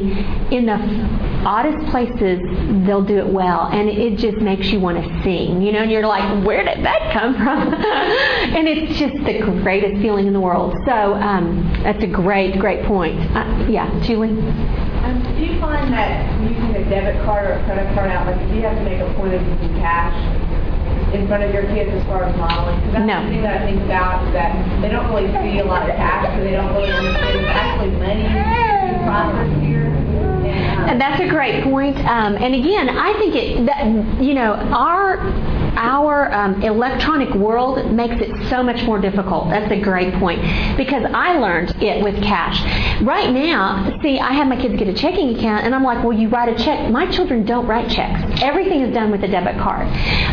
in the oddest places, they'll do it well. And it just makes you want to sing, you know, and you're like, where did that come from? and it's just the greatest feeling in the world. So um, that's a great, great point. Uh, yeah, Julie? Um, do you find that using a debit card or a credit card out, like if you have to make a point of using cash in front of your kids as far as modeling? Because that's no. the thing that I think about is that they don't really see a lot of cash, so they don't really understand there's actually money process here. That's a great point. Um, and again, I think it that you know our our um, electronic world makes it so much more difficult. That's a great point because I learned it with cash. Right now, see, I have my kids get a checking account, and I'm like, well, you write a check. My children don't write checks. Everything is done with a debit card,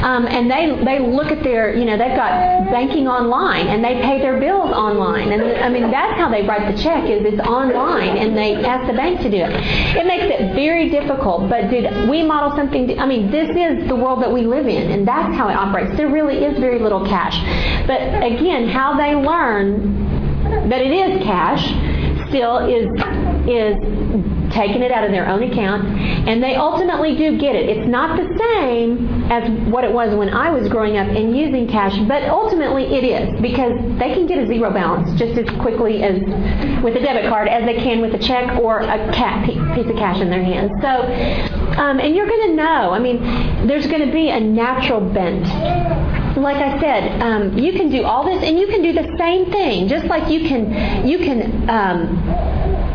um, and they they look at their you know they've got banking online and they pay their bills online, and I mean that's how they write the check is it's online, and they ask the bank to do it. It makes it very difficult. But did we model something? I mean, this is the world that we live in, and that's how it operates. There really is very little cash. But again, how they learn that it is cash still is is taking it out of their own account, and they ultimately do get it. It's not the same as what it was when I was growing up and using cash, but ultimately it is because they can get a zero balance just as quickly as with a debit card as they can with a check or a piece of cash in their hands. So, um, and you're going to know. I mean, there's going to be a natural bent like I said, um, you can do all this, and you can do the same thing. Just like you can, you can um,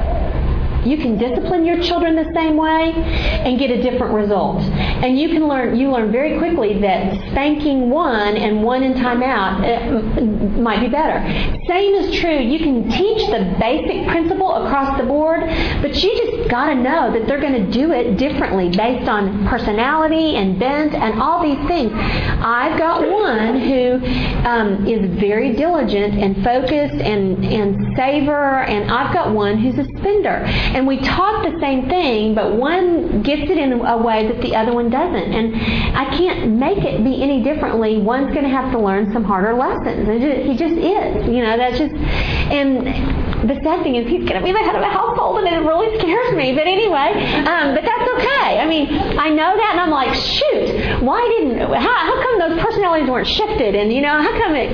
You can discipline your children the same way and get a different result. And you can learn you learn very quickly that spanking one and one in timeout uh, might be better. Same is true. You can teach the basic principle across the board, but you just got to know that they're going to do it differently based on personality and bent and all these things. I've got one who um, is very diligent and focused and and saver, and I've got one who's a spender. And we taught the same thing, but one gets it in a way that the other one doesn't. And I can't make it be any differently. One's going to have to learn some harder lessons. He just is. You know, that's just. And the sad thing is, he's going to be the head of a household, and it really scares me. But anyway, um, but that's okay. I mean, I know that, and I'm like, shoot, why didn't? How, how come those personalities weren't shifted? And you know, how come it,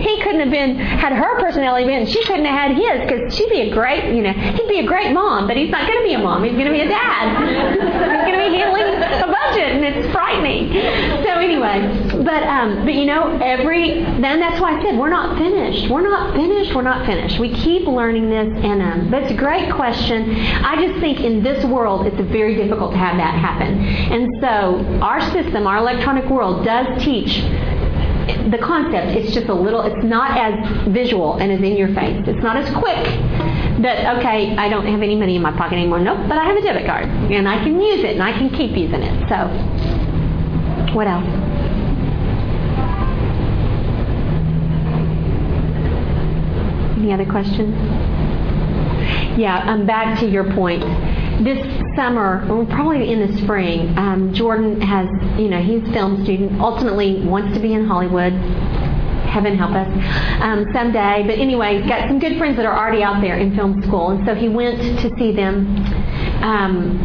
he couldn't have been had her personality been, she couldn't have had his because she'd be a great, you know, he'd be a great mom, but he's not going to be a mom. He's going to be a dad. he's going to be handling a budget, and it's frightening. So anyway, but um, but you know, every then that's why I said we're not finished. We're not finished. We're not finished. We keep learning this, and um, it's a great question. I just think in this world, it's very difficult to have that happen, and so our system, our electronic world, does teach the concept. It's just a little. It's not as visual and as in your face. It's not as quick. That okay, I don't have any money in my pocket anymore. Nope, but I have a debit card and I can use it and I can keep using it. So, what else? Any other questions? Yeah, um, back to your point. This summer, or probably in the spring, um, Jordan has, you know, he's a film student, ultimately wants to be in Hollywood. Heaven help us um, someday. But anyway, got some good friends that are already out there in film school, and so he went to see them. Um,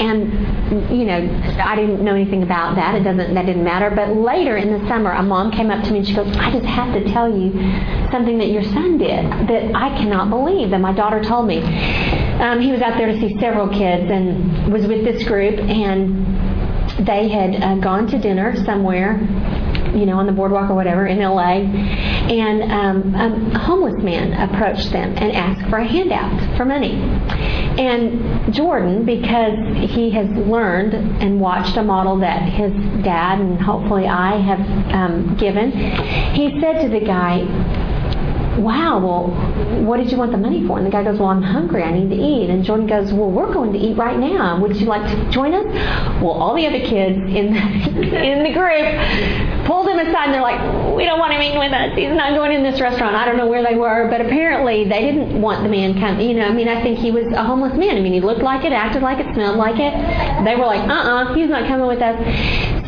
and you know, I didn't know anything about that. It doesn't that didn't matter. But later in the summer, a mom came up to me and she goes, "I just have to tell you something that your son did that I cannot believe that my daughter told me." Um, he was out there to see several kids and was with this group, and they had uh, gone to dinner somewhere you know, on the boardwalk or whatever in LA, and um, a homeless man approached them and asked for a handout for money. And Jordan, because he has learned and watched a model that his dad and hopefully I have um, given, he said to the guy, wow, well, what did you want the money for? And the guy goes, well, I'm hungry. I need to eat. And Jordan goes, well, we're going to eat right now. Would you like to join us? Well, all the other kids in the, in the group pulled him aside and they're like, we don't want him eating with us. He's not going in this restaurant. I don't know where they were, but apparently they didn't want the man come. You know, I mean, I think he was a homeless man. I mean, he looked like it, acted like it, smelled like it. They were like, uh-uh, he's not coming with us.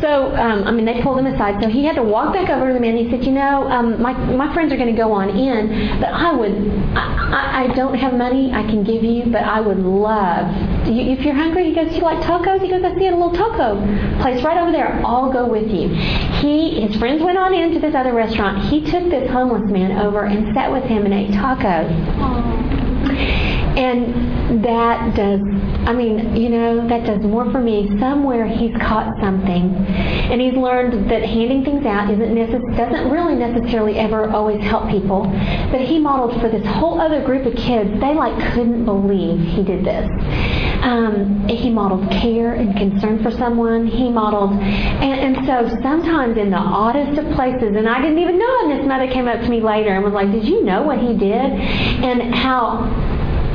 So, um, I mean, they pulled him aside. So he had to walk back over to the man. He said, you know, um, my, my friends are going to go on in, but I would, I, I, don't have money I can give you, but I would love, you, if you're hungry, he goes, you like tacos? He goes, I see a little taco place right over there. I'll go with you. His friends went on into this other restaurant. He took this homeless man over and sat with him and ate tacos. Aww. And that does, I mean, you know, that does more for me. Somewhere he's caught something. And he's learned that handing things out isn't necess- doesn't really necessarily ever always help people. But he modeled for this whole other group of kids. They like couldn't believe he did this. Um, he modeled care and concern for someone. He modeled, and, and so sometimes in the oddest of places, and I didn't even know, and this mother came up to me later and was like, Did you know what he did? And how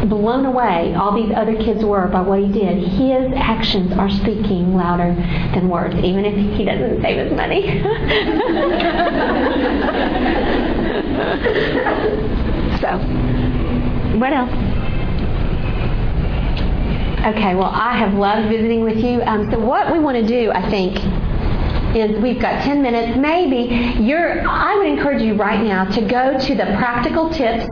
blown away all these other kids were by what he did. His actions are speaking louder than words, even if he doesn't save his money. so, what else? Okay, well, I have loved visiting with you. Um, so, what we want to do, I think, is we've got 10 minutes. Maybe you're, I would encourage you right now to go to the practical tips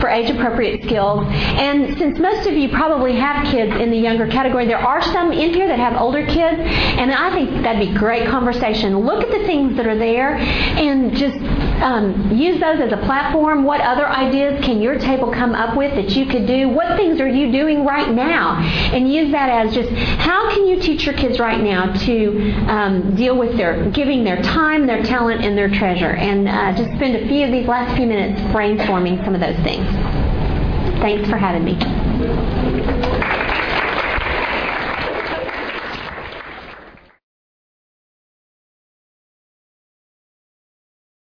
for age appropriate skills. And since most of you probably have kids in the younger category, there are some in here that have older kids, and I think that'd be great conversation. Look at the things that are there and just um, use those as a platform. What other ideas can your table come up with that you could do? What things are you doing right now? And use that as just how can you teach your kids right now to um, deal with their giving their time, their talent, and their treasure. And uh, just spend a few of these last few minutes brainstorming some of those things. Thanks for having me.